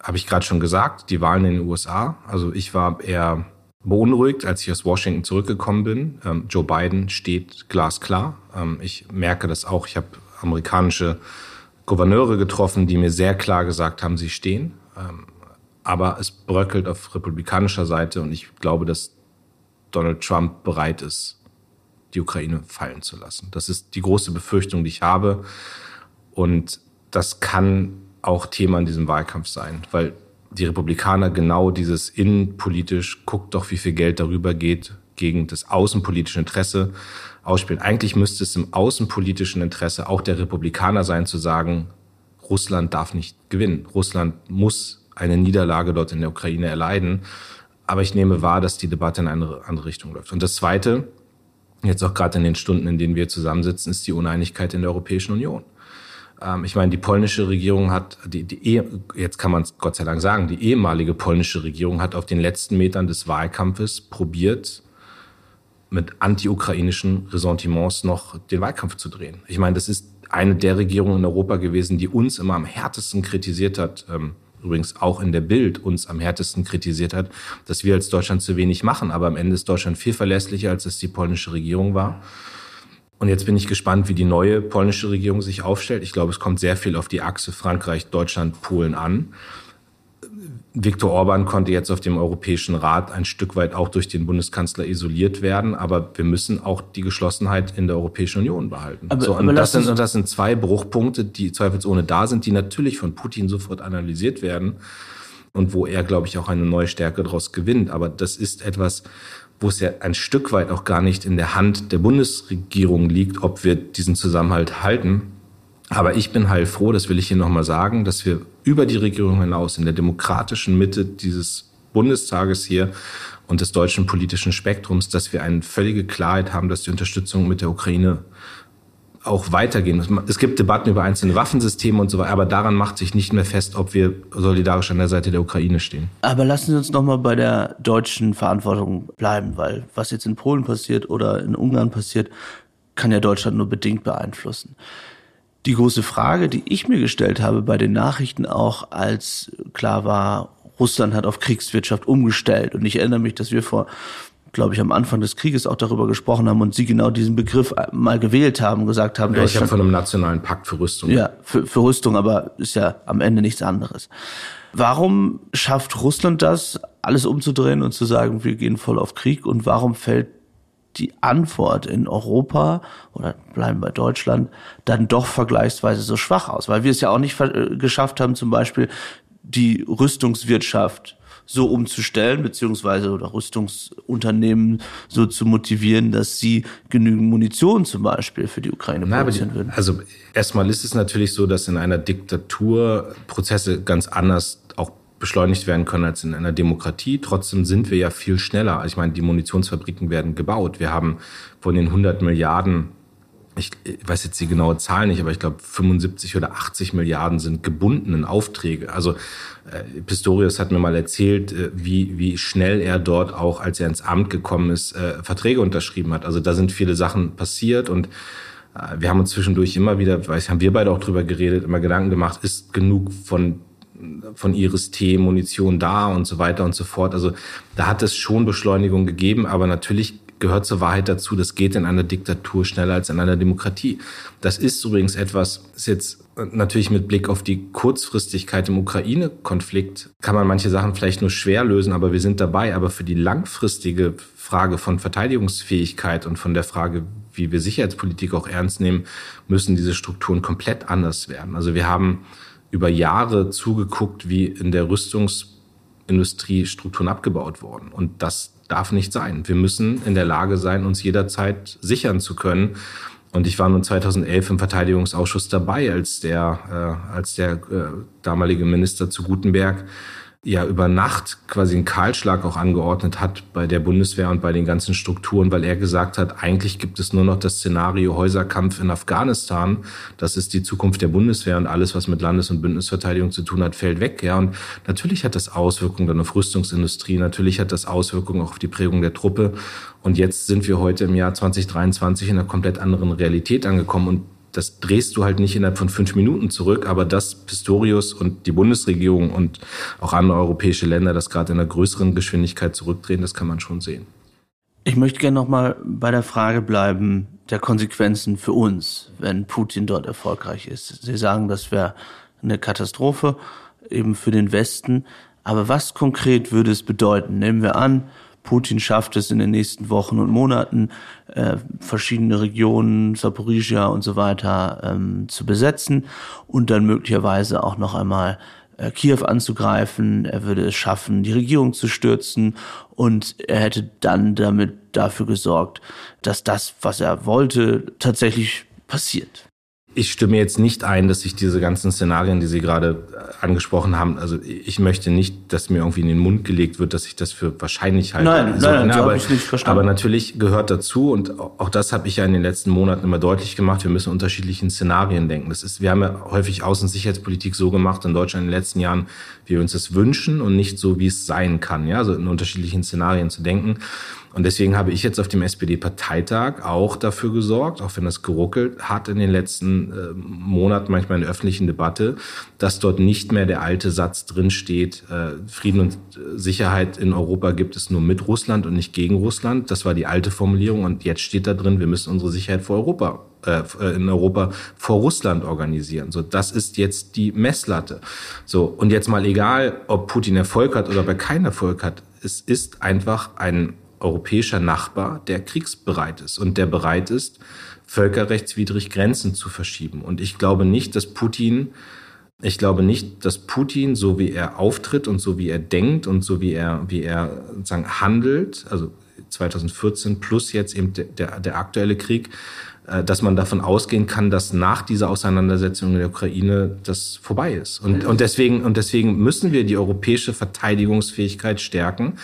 habe ich gerade schon gesagt, die Wahlen in den USA. Also ich war eher beunruhigt, als ich aus Washington zurückgekommen bin. Ähm, Joe Biden steht glasklar. Ähm, ich merke das auch. Ich habe amerikanische Gouverneure getroffen, die mir sehr klar gesagt haben, sie stehen. Aber es bröckelt auf republikanischer Seite und ich glaube, dass Donald Trump bereit ist, die Ukraine fallen zu lassen. Das ist die große Befürchtung, die ich habe. Und das kann auch Thema in diesem Wahlkampf sein, weil die Republikaner genau dieses innenpolitisch, guckt doch, wie viel Geld darüber geht, gegen das außenpolitische Interesse ausspielen. Eigentlich müsste es im außenpolitischen Interesse auch der Republikaner sein, zu sagen, Russland darf nicht gewinnen. Russland muss eine Niederlage dort in der Ukraine erleiden. Aber ich nehme wahr, dass die Debatte in eine andere Richtung läuft. Und das Zweite, jetzt auch gerade in den Stunden, in denen wir zusammensitzen, ist die Uneinigkeit in der Europäischen Union. Ähm, ich meine, die polnische Regierung hat, die, die jetzt kann man es Gott sei Dank sagen, die ehemalige polnische Regierung hat auf den letzten Metern des Wahlkampfes probiert, mit anti-ukrainischen Ressentiments noch den Wahlkampf zu drehen. Ich meine, das ist eine der Regierungen in Europa gewesen, die uns immer am härtesten kritisiert hat, ähm, übrigens auch in der Bild uns am härtesten kritisiert hat, dass wir als Deutschland zu wenig machen. Aber am Ende ist Deutschland viel verlässlicher, als es die polnische Regierung war. Und jetzt bin ich gespannt, wie die neue polnische Regierung sich aufstellt. Ich glaube, es kommt sehr viel auf die Achse Frankreich, Deutschland, Polen an. Viktor Orban konnte jetzt auf dem Europäischen Rat ein Stück weit auch durch den Bundeskanzler isoliert werden, aber wir müssen auch die Geschlossenheit in der Europäischen Union behalten. Aber, so, und, aber das sind, und das sind zwei Bruchpunkte, die zweifelsohne da sind, die natürlich von Putin sofort analysiert werden und wo er, glaube ich, auch eine neue Stärke daraus gewinnt. Aber das ist etwas, wo es ja ein Stück weit auch gar nicht in der Hand der Bundesregierung liegt, ob wir diesen Zusammenhalt halten, aber ich bin heilfroh, das will ich hier nochmal sagen, dass wir über die Regierung hinaus in der demokratischen Mitte dieses Bundestages hier und des deutschen politischen Spektrums, dass wir eine völlige Klarheit haben, dass die Unterstützung mit der Ukraine auch weitergehen. Es gibt Debatten über einzelne Waffensysteme und so weiter, aber daran macht sich nicht mehr fest, ob wir solidarisch an der Seite der Ukraine stehen. Aber lassen Sie uns nochmal bei der deutschen Verantwortung bleiben, weil was jetzt in Polen passiert oder in Ungarn passiert, kann ja Deutschland nur bedingt beeinflussen die große Frage, die ich mir gestellt habe bei den Nachrichten auch, als klar war, Russland hat auf Kriegswirtschaft umgestellt. Und ich erinnere mich, dass wir vor, glaube ich, am Anfang des Krieges auch darüber gesprochen haben und Sie genau diesen Begriff mal gewählt haben, gesagt haben. Ja, ich habe von einem nationalen Pakt für Rüstung. Ja, für, für Rüstung, aber ist ja am Ende nichts anderes. Warum schafft Russland das, alles umzudrehen und zu sagen, wir gehen voll auf Krieg? Und warum fällt die Antwort in Europa oder bleiben bei Deutschland dann doch vergleichsweise so schwach aus, weil wir es ja auch nicht äh, geschafft haben, zum Beispiel die Rüstungswirtschaft so umzustellen, beziehungsweise oder Rüstungsunternehmen so zu motivieren, dass sie genügend Munition zum Beispiel für die Ukraine Na, produzieren würden. Also erstmal ist es natürlich so, dass in einer Diktatur Prozesse ganz anders beschleunigt werden können als in einer Demokratie. Trotzdem sind wir ja viel schneller. Ich meine, die Munitionsfabriken werden gebaut. Wir haben von den 100 Milliarden ich weiß jetzt die genaue Zahl nicht, aber ich glaube 75 oder 80 Milliarden sind gebundenen Aufträge. Also äh, Pistorius hat mir mal erzählt, äh, wie, wie schnell er dort auch, als er ins Amt gekommen ist, äh, Verträge unterschrieben hat. Also da sind viele Sachen passiert und äh, wir haben uns zwischendurch immer wieder, weiß haben wir beide auch drüber geredet, immer Gedanken gemacht, ist genug von von Iris-T, Munition da und so weiter und so fort. Also da hat es schon Beschleunigung gegeben, aber natürlich gehört zur Wahrheit dazu, das geht in einer Diktatur schneller als in einer Demokratie. Das ist übrigens etwas, ist jetzt natürlich mit Blick auf die Kurzfristigkeit im Ukraine-Konflikt, kann man manche Sachen vielleicht nur schwer lösen, aber wir sind dabei. Aber für die langfristige Frage von Verteidigungsfähigkeit und von der Frage, wie wir Sicherheitspolitik auch ernst nehmen, müssen diese Strukturen komplett anders werden. Also wir haben über Jahre zugeguckt, wie in der Rüstungsindustrie Strukturen abgebaut wurden. Und das darf nicht sein. Wir müssen in der Lage sein, uns jederzeit sichern zu können. Und ich war nun 2011 im Verteidigungsausschuss dabei, als der, äh, als der äh, damalige Minister zu Gutenberg ja über Nacht quasi einen Kahlschlag auch angeordnet hat bei der Bundeswehr und bei den ganzen Strukturen, weil er gesagt hat, eigentlich gibt es nur noch das Szenario Häuserkampf in Afghanistan. Das ist die Zukunft der Bundeswehr und alles, was mit Landes- und Bündnisverteidigung zu tun hat, fällt weg. Ja, und natürlich hat das Auswirkungen dann auf Rüstungsindustrie. Natürlich hat das Auswirkungen auch auf die Prägung der Truppe. Und jetzt sind wir heute im Jahr 2023 in einer komplett anderen Realität angekommen und das drehst du halt nicht innerhalb von fünf Minuten zurück, aber dass Pistorius und die Bundesregierung und auch andere europäische Länder das gerade in einer größeren Geschwindigkeit zurückdrehen, das kann man schon sehen. Ich möchte gerne nochmal bei der Frage bleiben der Konsequenzen für uns, wenn Putin dort erfolgreich ist. Sie sagen, das wäre eine Katastrophe eben für den Westen. Aber was konkret würde es bedeuten? Nehmen wir an, Putin schafft es in den nächsten Wochen und Monaten, äh, verschiedene Regionen, Saporizhia und so weiter ähm, zu besetzen und dann möglicherweise auch noch einmal äh, Kiew anzugreifen. Er würde es schaffen, die Regierung zu stürzen und er hätte dann damit dafür gesorgt, dass das, was er wollte, tatsächlich passiert. Ich stimme jetzt nicht ein, dass sich diese ganzen Szenarien, die Sie gerade äh, angesprochen haben, also ich möchte nicht, dass mir irgendwie in den Mund gelegt wird, dass ich das für wahrscheinlich halte. Nein, so, nein, ne, so aber, ich nicht verstanden. aber natürlich gehört dazu und auch das habe ich ja in den letzten Monaten immer deutlich gemacht. Wir müssen unterschiedlichen Szenarien denken. Das ist, wir haben ja häufig Außen- und Sicherheitspolitik so gemacht in Deutschland in den letzten Jahren, wie wir uns das wünschen und nicht so, wie es sein kann. Ja, also in unterschiedlichen Szenarien zu denken. Und deswegen habe ich jetzt auf dem SPD-Parteitag auch dafür gesorgt, auch wenn das geruckelt hat in den letzten äh, Monaten, manchmal in der öffentlichen Debatte, dass dort nicht mehr der alte Satz drinsteht, äh, Frieden und Sicherheit in Europa gibt es nur mit Russland und nicht gegen Russland. Das war die alte Formulierung und jetzt steht da drin, wir müssen unsere Sicherheit vor Europa äh, in Europa vor Russland organisieren. So, das ist jetzt die Messlatte. So, und jetzt mal egal, ob Putin Erfolg hat oder ob er keinen Erfolg hat, es ist einfach ein europäischer Nachbar, der kriegsbereit ist und der bereit ist, völkerrechtswidrig Grenzen zu verschieben. Und ich glaube nicht, dass Putin, ich glaube nicht, dass Putin, so wie er auftritt und so wie er denkt und so wie er, wie er sozusagen handelt, also 2014 plus jetzt eben der, der, der aktuelle Krieg, dass man davon ausgehen kann, dass nach dieser Auseinandersetzung in der Ukraine das vorbei ist. Und, und, deswegen, und deswegen müssen wir die europäische Verteidigungsfähigkeit stärken.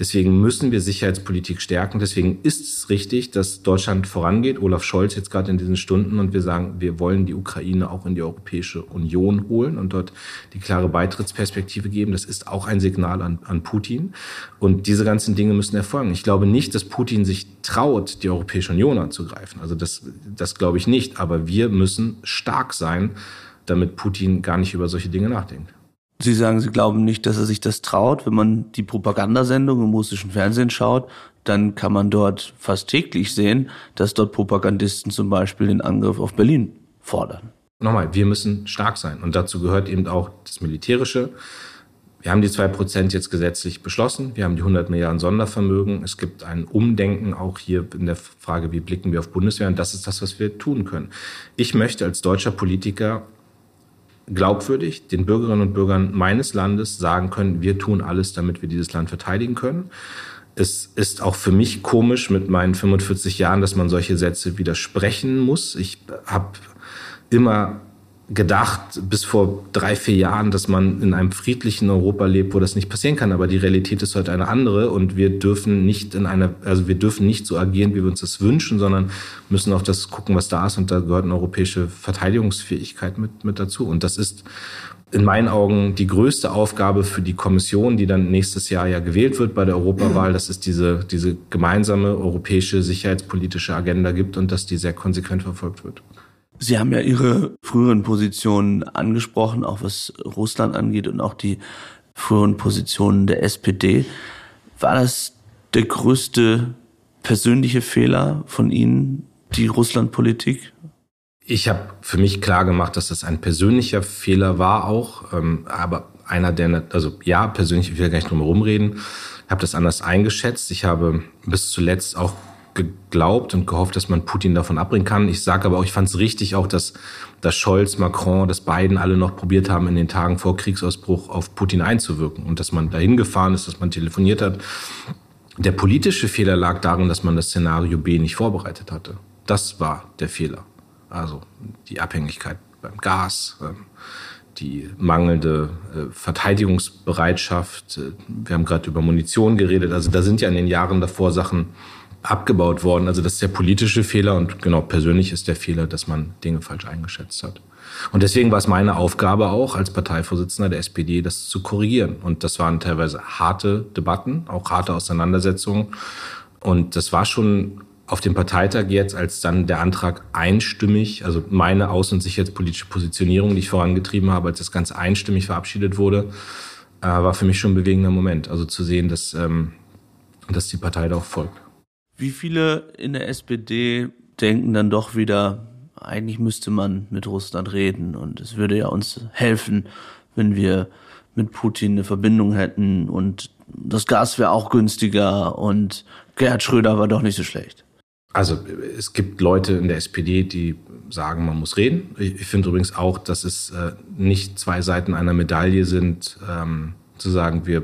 Deswegen müssen wir Sicherheitspolitik stärken. Deswegen ist es richtig, dass Deutschland vorangeht. Olaf Scholz jetzt gerade in diesen Stunden und wir sagen, wir wollen die Ukraine auch in die Europäische Union holen und dort die klare Beitrittsperspektive geben. Das ist auch ein Signal an, an Putin. Und diese ganzen Dinge müssen erfolgen. Ich glaube nicht, dass Putin sich traut, die Europäische Union anzugreifen. Also das das glaube ich nicht. Aber wir müssen stark sein, damit Putin gar nicht über solche Dinge nachdenkt. Sie sagen, Sie glauben nicht, dass er sich das traut. Wenn man die Propagandasendung im russischen Fernsehen schaut, dann kann man dort fast täglich sehen, dass dort Propagandisten zum Beispiel den Angriff auf Berlin fordern. Nochmal, wir müssen stark sein. Und dazu gehört eben auch das Militärische. Wir haben die zwei Prozent jetzt gesetzlich beschlossen. Wir haben die 100 Milliarden Sondervermögen. Es gibt ein Umdenken auch hier in der Frage, wie blicken wir auf Bundeswehr. Und das ist das, was wir tun können. Ich möchte als deutscher Politiker glaubwürdig den Bürgerinnen und Bürgern meines Landes sagen können, wir tun alles, damit wir dieses Land verteidigen können. Es ist auch für mich komisch mit meinen 45 Jahren, dass man solche Sätze widersprechen muss. Ich habe immer gedacht bis vor drei, vier Jahren, dass man in einem friedlichen Europa lebt, wo das nicht passieren kann. Aber die Realität ist heute eine andere und wir dürfen nicht in einer, also wir dürfen nicht so agieren, wie wir uns das wünschen, sondern müssen auf das gucken, was da ist. Und da gehört eine europäische Verteidigungsfähigkeit mit, mit dazu. Und das ist in meinen Augen die größte Aufgabe für die Kommission, die dann nächstes Jahr ja gewählt wird bei der Europawahl, dass es diese, diese gemeinsame europäische sicherheitspolitische Agenda gibt und dass die sehr konsequent verfolgt wird. Sie haben ja Ihre früheren Positionen angesprochen, auch was Russland angeht und auch die früheren Positionen der SPD. War das der größte persönliche Fehler von Ihnen, die Russlandpolitik? Ich habe für mich klar gemacht, dass das ein persönlicher Fehler war auch, ähm, aber einer der, also ja, persönlich, ich will gar nicht drum herum reden, habe das anders eingeschätzt. Ich habe bis zuletzt auch geglaubt und gehofft, dass man Putin davon abbringen kann. Ich sage aber auch, ich fand es richtig auch, dass, dass Scholz, Macron, dass beiden alle noch probiert haben, in den Tagen vor Kriegsausbruch auf Putin einzuwirken und dass man dahin gefahren ist, dass man telefoniert hat. Der politische Fehler lag darin, dass man das Szenario B nicht vorbereitet hatte. Das war der Fehler. Also die Abhängigkeit beim Gas, ähm, die mangelnde äh, Verteidigungsbereitschaft. Äh, wir haben gerade über Munition geredet. Also da sind ja in den Jahren davor Sachen abgebaut worden. Also das ist der politische Fehler und genau persönlich ist der Fehler, dass man Dinge falsch eingeschätzt hat. Und deswegen war es meine Aufgabe auch als Parteivorsitzender der SPD, das zu korrigieren. Und das waren teilweise harte Debatten, auch harte Auseinandersetzungen. Und das war schon auf dem Parteitag jetzt, als dann der Antrag einstimmig, also meine außen- und sicherheitspolitische Positionierung, die ich vorangetrieben habe, als das Ganze einstimmig verabschiedet wurde, äh, war für mich schon ein bewegender Moment. Also zu sehen, dass, ähm, dass die Partei da auch folgt. Wie viele in der SPD denken dann doch wieder, eigentlich müsste man mit Russland reden und es würde ja uns helfen, wenn wir mit Putin eine Verbindung hätten und das Gas wäre auch günstiger und Gerhard Schröder war doch nicht so schlecht. Also es gibt Leute in der SPD, die sagen, man muss reden. Ich, finde übrigens auch, dass es äh, nicht zwei Seiten einer Medaille sind, ähm, zu sagen, wir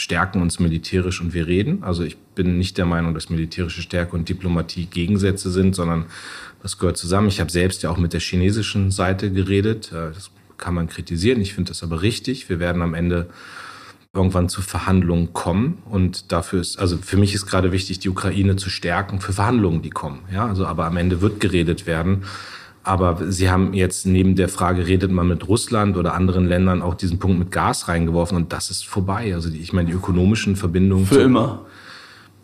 stärken uns militärisch und wir reden. Also ich bin nicht der Meinung, dass militärische Stärke und Diplomatie Gegensätze sind, sondern das gehört zusammen. Ich habe selbst ja auch mit der chinesischen Seite geredet. Äh, das kann man kritisieren. Ich finde das aber richtig. Wir werden am Ende irgendwann zu Verhandlungen kommen. Und dafür ist, also für mich ist gerade wichtig, die Ukraine zu stärken für Verhandlungen, die kommen. Ja, also aber am Ende wird geredet werden. Aber Sie haben jetzt neben der Frage, redet man mit Russland oder anderen Ländern, auch diesen Punkt mit Gas reingeworfen und das ist vorbei. Also die, ich meine, die ökonomischen Verbindungen. Für zu, immer.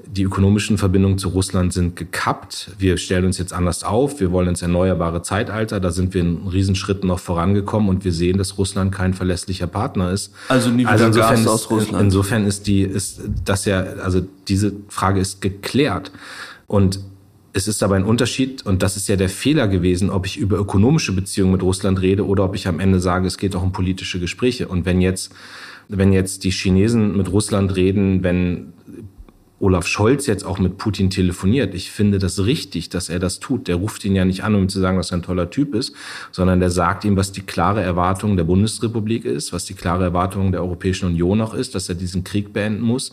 Die ökonomischen Verbindungen zu Russland sind gekappt. Wir stellen uns jetzt anders auf. Wir wollen ins erneuerbare Zeitalter. Da sind wir in Riesenschritten noch vorangekommen und wir sehen, dass Russland kein verlässlicher Partner ist. Also nie wieder also insofern Gas ist, aus Russland. Insofern ist die, ist das ja, also diese Frage ist geklärt. Und es ist aber ein Unterschied, und das ist ja der Fehler gewesen, ob ich über ökonomische Beziehungen mit Russland rede oder ob ich am Ende sage, es geht auch um politische Gespräche. Und wenn jetzt, wenn jetzt die Chinesen mit Russland reden, wenn Olaf Scholz jetzt auch mit Putin telefoniert. Ich finde das richtig, dass er das tut. Der ruft ihn ja nicht an, um zu sagen, dass er ein toller Typ ist, sondern der sagt ihm, was die klare Erwartung der Bundesrepublik ist, was die klare Erwartung der Europäischen Union auch ist, dass er diesen Krieg beenden muss.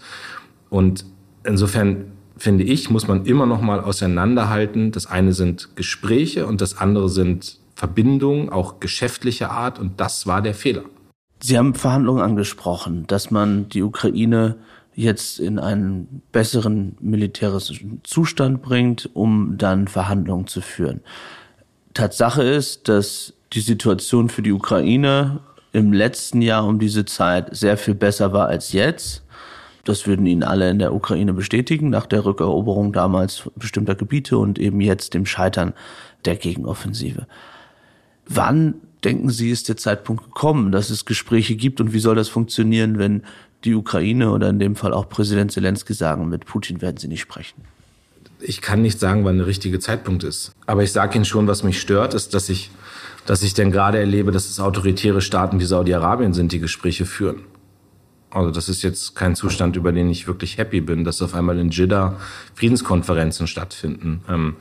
Und insofern finde ich, muss man immer noch mal auseinanderhalten. Das eine sind Gespräche und das andere sind Verbindungen, auch geschäftlicher Art. Und das war der Fehler. Sie haben Verhandlungen angesprochen, dass man die Ukraine jetzt in einen besseren militärischen Zustand bringt, um dann Verhandlungen zu führen. Tatsache ist, dass die Situation für die Ukraine im letzten Jahr um diese Zeit sehr viel besser war als jetzt. Das würden Ihnen alle in der Ukraine bestätigen, nach der Rückeroberung damals bestimmter Gebiete und eben jetzt dem Scheitern der Gegenoffensive. Wann denken Sie, ist der Zeitpunkt gekommen, dass es Gespräche gibt und wie soll das funktionieren, wenn die Ukraine oder in dem Fall auch Präsident Zelensky sagen, mit Putin werden Sie nicht sprechen? Ich kann nicht sagen, wann der richtige Zeitpunkt ist. Aber ich sage Ihnen schon, was mich stört, ist, dass ich, dass ich denn gerade erlebe, dass es autoritäre Staaten wie Saudi-Arabien sind, die Gespräche führen. Also das ist jetzt kein Zustand, über den ich wirklich happy bin, dass auf einmal in Jeddah Friedenskonferenzen stattfinden, ähm,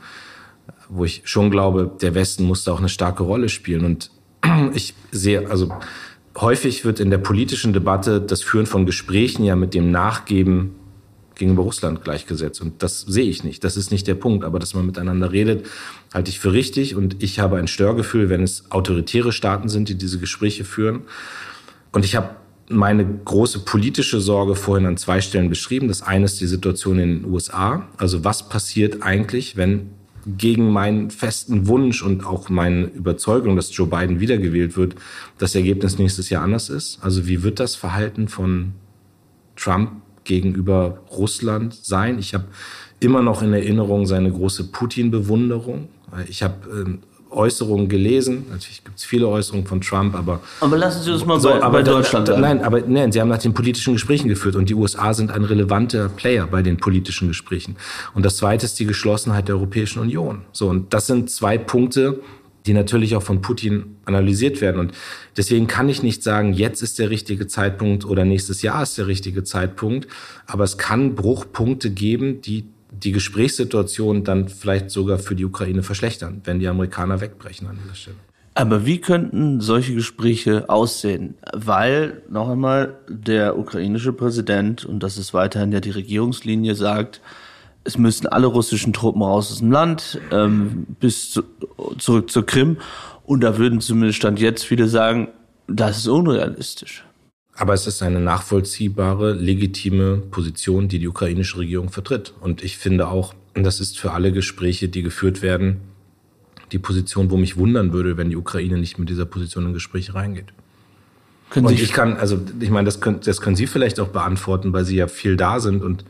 wo ich schon glaube, der Westen muss da auch eine starke Rolle spielen. Und ich sehe, also häufig wird in der politischen Debatte das Führen von Gesprächen ja mit dem Nachgeben gegenüber Russland gleichgesetzt. Und das sehe ich nicht. Das ist nicht der Punkt. Aber dass man miteinander redet, halte ich für richtig. Und ich habe ein Störgefühl, wenn es autoritäre Staaten sind, die diese Gespräche führen. Und ich habe meine große politische Sorge vorhin an zwei Stellen beschrieben. Das eine ist die Situation in den USA. Also was passiert eigentlich, wenn gegen meinen festen Wunsch und auch meine Überzeugung, dass Joe Biden wiedergewählt wird, das Ergebnis nächstes Jahr anders ist? Also wie wird das Verhalten von Trump gegenüber Russland sein? Ich habe immer noch in Erinnerung seine große Putin-Bewunderung. Ich habe ähm, Äußerungen gelesen. Natürlich gibt es viele Äußerungen von Trump, aber. Aber lassen Sie uns mal so, bei, aber bei Deutschland da, Nein, aber nein, Sie haben nach den politischen Gesprächen geführt und die USA sind ein relevanter Player bei den politischen Gesprächen. Und das zweite ist die Geschlossenheit der Europäischen Union. So, und das sind zwei Punkte, die natürlich auch von Putin analysiert werden. Und deswegen kann ich nicht sagen, jetzt ist der richtige Zeitpunkt oder nächstes Jahr ist der richtige Zeitpunkt. Aber es kann Bruchpunkte geben, die die Gesprächssituation dann vielleicht sogar für die Ukraine verschlechtern, wenn die Amerikaner wegbrechen an dieser Stelle. Aber wie könnten solche Gespräche aussehen? Weil, noch einmal, der ukrainische Präsident, und das ist weiterhin ja die Regierungslinie, sagt, es müssen alle russischen Truppen raus aus dem Land, ähm, bis zu, zurück zur Krim. Und da würden zumindest Stand jetzt viele sagen, das ist unrealistisch. Aber es ist eine nachvollziehbare, legitime Position, die die ukrainische Regierung vertritt. Und ich finde auch, das ist für alle Gespräche, die geführt werden, die Position, wo mich wundern würde, wenn die Ukraine nicht mit dieser Position in Gespräche reingeht. Können und ich kann, also ich meine, das können, das können Sie vielleicht auch beantworten, weil Sie ja viel da sind und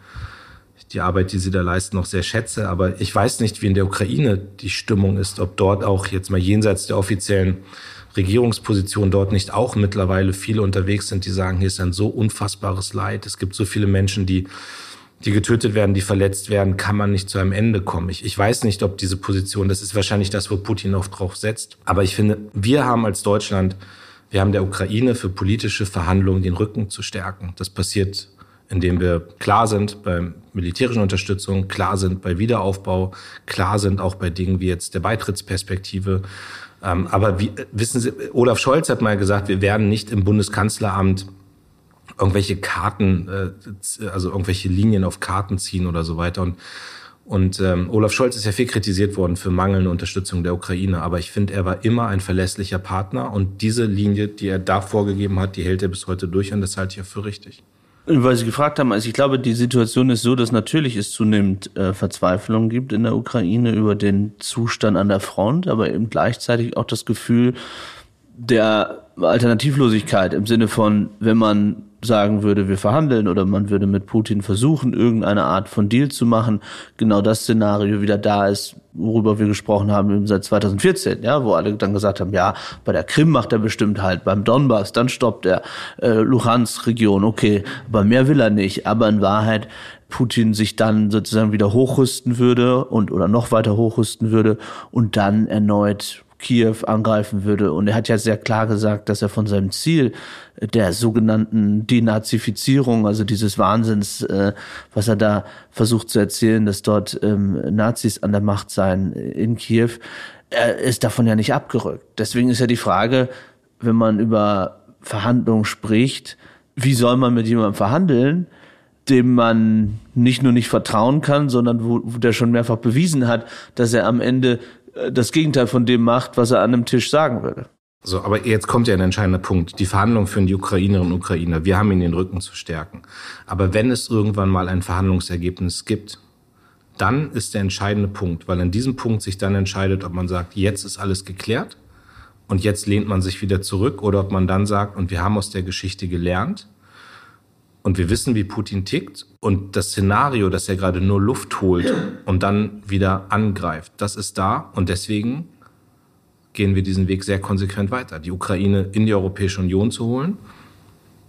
die Arbeit, die Sie da leisten, noch sehr schätze. Aber ich weiß nicht, wie in der Ukraine die Stimmung ist, ob dort auch jetzt mal jenseits der offiziellen Regierungsposition dort nicht auch mittlerweile viele unterwegs sind, die sagen, hier ist ein so unfassbares Leid. Es gibt so viele Menschen, die, die getötet werden, die verletzt werden, kann man nicht zu einem Ende kommen. Ich, ich weiß nicht, ob diese Position, das ist wahrscheinlich das, wo Putin auch drauf setzt. Aber ich finde, wir haben als Deutschland, wir haben der Ukraine für politische Verhandlungen den Rücken zu stärken. Das passiert indem wir klar sind bei militärischen Unterstützung, klar sind bei Wiederaufbau, klar sind auch bei Dingen wie jetzt der Beitrittsperspektive, aber wie, wissen Sie, Olaf Scholz hat mal gesagt, wir werden nicht im Bundeskanzleramt irgendwelche Karten, äh, also irgendwelche Linien auf Karten ziehen oder so weiter. Und, und ähm, Olaf Scholz ist ja viel kritisiert worden für mangelnde Unterstützung der Ukraine. Aber ich finde, er war immer ein verlässlicher Partner. Und diese Linie, die er da vorgegeben hat, die hält er bis heute durch. Und das halte ich ja für richtig. Weil Sie gefragt haben, also ich glaube, die Situation ist so, dass natürlich es zunehmend äh, Verzweiflung gibt in der Ukraine über den Zustand an der Front, aber eben gleichzeitig auch das Gefühl der Alternativlosigkeit im Sinne von, wenn man sagen würde, wir verhandeln oder man würde mit Putin versuchen, irgendeine Art von Deal zu machen, genau das Szenario wieder da ist, worüber wir gesprochen haben seit 2014, ja, wo alle dann gesagt haben, ja, bei der Krim macht er bestimmt halt, beim Donbass, dann stoppt er äh, Luhansk-Region, okay, aber mehr will er nicht, aber in Wahrheit Putin sich dann sozusagen wieder hochrüsten würde und oder noch weiter hochrüsten würde und dann erneut Kiew angreifen würde. Und er hat ja sehr klar gesagt, dass er von seinem Ziel der sogenannten Denazifizierung, also dieses Wahnsinns, äh, was er da versucht zu erzählen, dass dort ähm, Nazis an der Macht seien in Kiew, er ist davon ja nicht abgerückt. Deswegen ist ja die Frage, wenn man über Verhandlungen spricht, wie soll man mit jemandem verhandeln, dem man nicht nur nicht vertrauen kann, sondern wo, wo der schon mehrfach bewiesen hat, dass er am Ende äh, das Gegenteil von dem macht, was er an einem Tisch sagen würde. So, aber jetzt kommt ja ein entscheidender Punkt. Die Verhandlungen führen die Ukrainerinnen und Ukrainer. Wir haben ihnen den Rücken zu stärken. Aber wenn es irgendwann mal ein Verhandlungsergebnis gibt, dann ist der entscheidende Punkt, weil an diesem Punkt sich dann entscheidet, ob man sagt, jetzt ist alles geklärt und jetzt lehnt man sich wieder zurück oder ob man dann sagt, und wir haben aus der Geschichte gelernt und wir wissen, wie Putin tickt. Und das Szenario, dass er gerade nur Luft holt und dann wieder angreift, das ist da. Und deswegen gehen wir diesen Weg sehr konsequent weiter. Die Ukraine in die Europäische Union zu holen,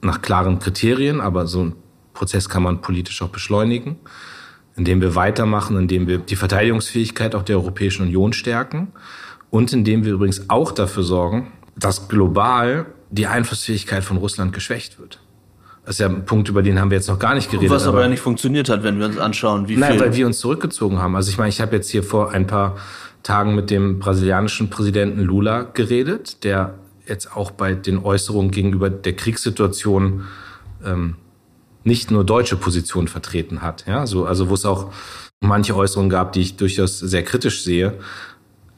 nach klaren Kriterien, aber so ein Prozess kann man politisch auch beschleunigen, indem wir weitermachen, indem wir die Verteidigungsfähigkeit auch der Europäischen Union stärken und indem wir übrigens auch dafür sorgen, dass global die Einflussfähigkeit von Russland geschwächt wird. Das ist ja ein Punkt, über den haben wir jetzt noch gar nicht geredet. Was aber, aber ja nicht funktioniert hat, wenn wir uns anschauen, wie Nein, viel. Nein, weil wir uns zurückgezogen haben. Also ich meine, ich habe jetzt hier vor ein paar Tagen mit dem brasilianischen Präsidenten Lula geredet, der jetzt auch bei den Äußerungen gegenüber der Kriegssituation ähm, nicht nur deutsche Position vertreten hat. Ja, so, also wo es auch manche Äußerungen gab, die ich durchaus sehr kritisch sehe.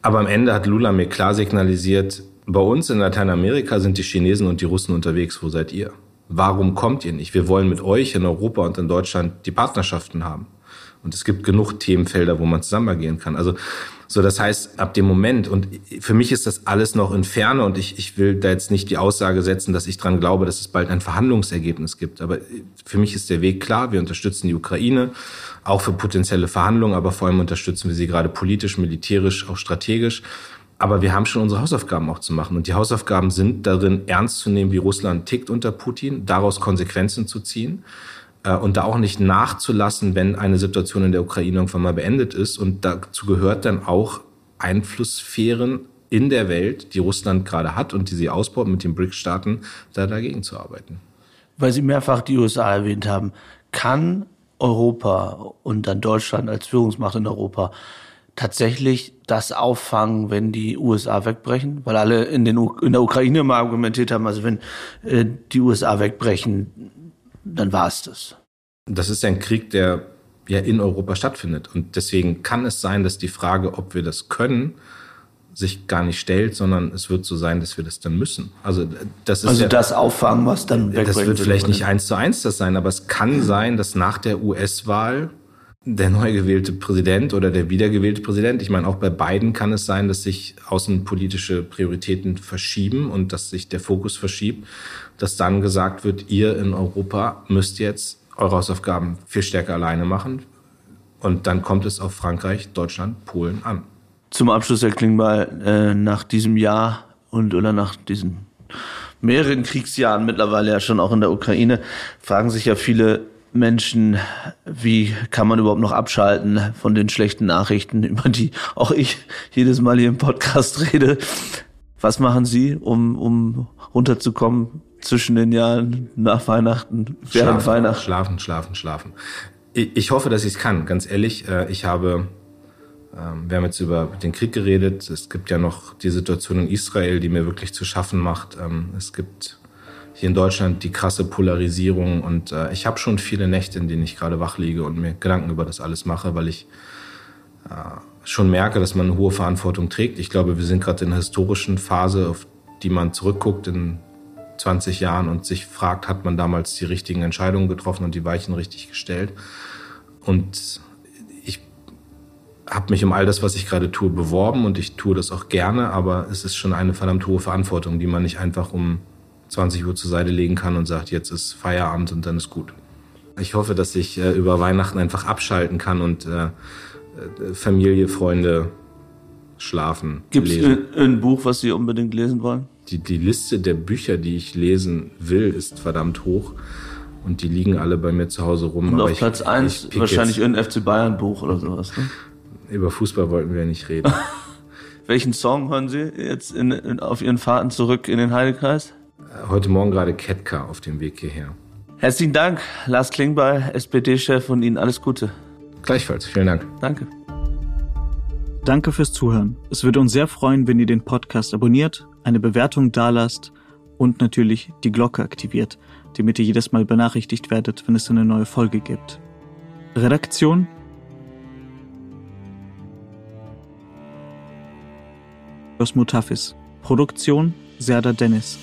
Aber am Ende hat Lula mir klar signalisiert, bei uns in Lateinamerika sind die Chinesen und die Russen unterwegs. Wo seid ihr? Warum kommt ihr nicht? Wir wollen mit euch in Europa und in Deutschland die Partnerschaften haben. Und es gibt genug Themenfelder, wo man zusammen agieren kann. Also, so das heißt, ab dem Moment, und für mich ist das alles noch in Ferne und ich, ich will da jetzt nicht die Aussage setzen, dass ich dran glaube, dass es bald ein Verhandlungsergebnis gibt. Aber für mich ist der Weg klar. Wir unterstützen die Ukraine, auch für potenzielle Verhandlungen, aber vor allem unterstützen wir sie gerade politisch, militärisch, auch strategisch. Aber wir haben schon unsere Hausaufgaben auch zu machen. Und die Hausaufgaben sind darin, ernst zu nehmen, wie Russland tickt unter Putin, daraus Konsequenzen zu ziehen äh, und da auch nicht nachzulassen, wenn eine Situation in der Ukraine irgendwann mal beendet ist. Und dazu gehört dann auch Einflusssphären in der Welt, die Russland gerade hat und die sie ausbaut mit den BRICS-Staaten, da dagegen zu arbeiten. Weil Sie mehrfach die USA erwähnt haben, kann Europa und dann Deutschland als Führungsmacht in Europa tatsächlich das auffangen, wenn die USA wegbrechen? Weil alle in, den, in der Ukraine immer argumentiert haben, also wenn äh, die USA wegbrechen, dann war es das. Das ist ein Krieg, der ja in Europa stattfindet. Und deswegen kann es sein, dass die Frage, ob wir das können, sich gar nicht stellt, sondern es wird so sein, dass wir das dann müssen. Also das ist also ja, das auffangen, was dann wegbringt. Das wird vielleicht nicht eins zu eins das sein, aber es kann sein, dass nach der US-Wahl der neu gewählte Präsident oder der wiedergewählte Präsident, ich meine, auch bei beiden kann es sein, dass sich außenpolitische Prioritäten verschieben und dass sich der Fokus verschiebt, dass dann gesagt wird, ihr in Europa müsst jetzt eure Hausaufgaben viel stärker alleine machen. Und dann kommt es auf Frankreich, Deutschland, Polen an. Zum Abschluss, Herr Klingbeil, äh, nach diesem Jahr und oder nach diesen mehreren Kriegsjahren mittlerweile ja schon auch in der Ukraine, fragen sich ja viele Menschen, wie kann man überhaupt noch abschalten von den schlechten Nachrichten, über die auch ich jedes Mal hier im Podcast rede. Was machen Sie, um, um runterzukommen zwischen den Jahren nach Weihnachten, während schlafen, Weihnachten? Schlafen, schlafen, schlafen. Ich hoffe, dass ich es kann, ganz ehrlich. Äh, ich habe, ähm, wir haben jetzt über den Krieg geredet. Es gibt ja noch die Situation in Israel, die mir wirklich zu schaffen macht. Ähm, es gibt hier in Deutschland die krasse Polarisierung und äh, ich habe schon viele Nächte, in denen ich gerade wach liege und mir Gedanken über das alles mache, weil ich äh, schon merke, dass man eine hohe Verantwortung trägt. Ich glaube, wir sind gerade in einer historischen Phase, auf die man zurückguckt in 20 Jahren und sich fragt, hat man damals die richtigen Entscheidungen getroffen und die Weichen richtig gestellt. Und ich habe mich um all das, was ich gerade tue, beworben und ich tue das auch gerne, aber es ist schon eine verdammt hohe Verantwortung, die man nicht einfach um 20 Uhr zur Seite legen kann und sagt, jetzt ist Feierabend und dann ist gut. Ich hoffe, dass ich äh, über Weihnachten einfach abschalten kann und äh, äh Familie, Freunde schlafen. Gibt es ein, Buch, was Sie unbedingt lesen wollen? Die, die Liste der Bücher, die ich lesen will, ist verdammt hoch. Und die liegen alle bei mir zu Hause rum. Und auf ich, Platz 1 wahrscheinlich ein FC Bayern Buch oder sowas. Ne? Über Fußball wollten wir ja nicht reden. Welchen Song hören Sie jetzt in, in, auf Ihren Fahrten zurück in den Heidekreis? Heute Morgen gerade Ketka auf dem Weg hierher. Herzlichen Dank, Lars Klingbeil, SPD-Chef und Ihnen alles Gute. Gleichfalls, vielen Dank. Danke. Danke fürs Zuhören. Es würde uns sehr freuen, wenn ihr den Podcast abonniert, eine Bewertung dalasst und natürlich die Glocke aktiviert, damit ihr jedes Mal benachrichtigt werdet, wenn es eine neue Folge gibt. Redaktion Mutafis. Produktion Serda Dennis.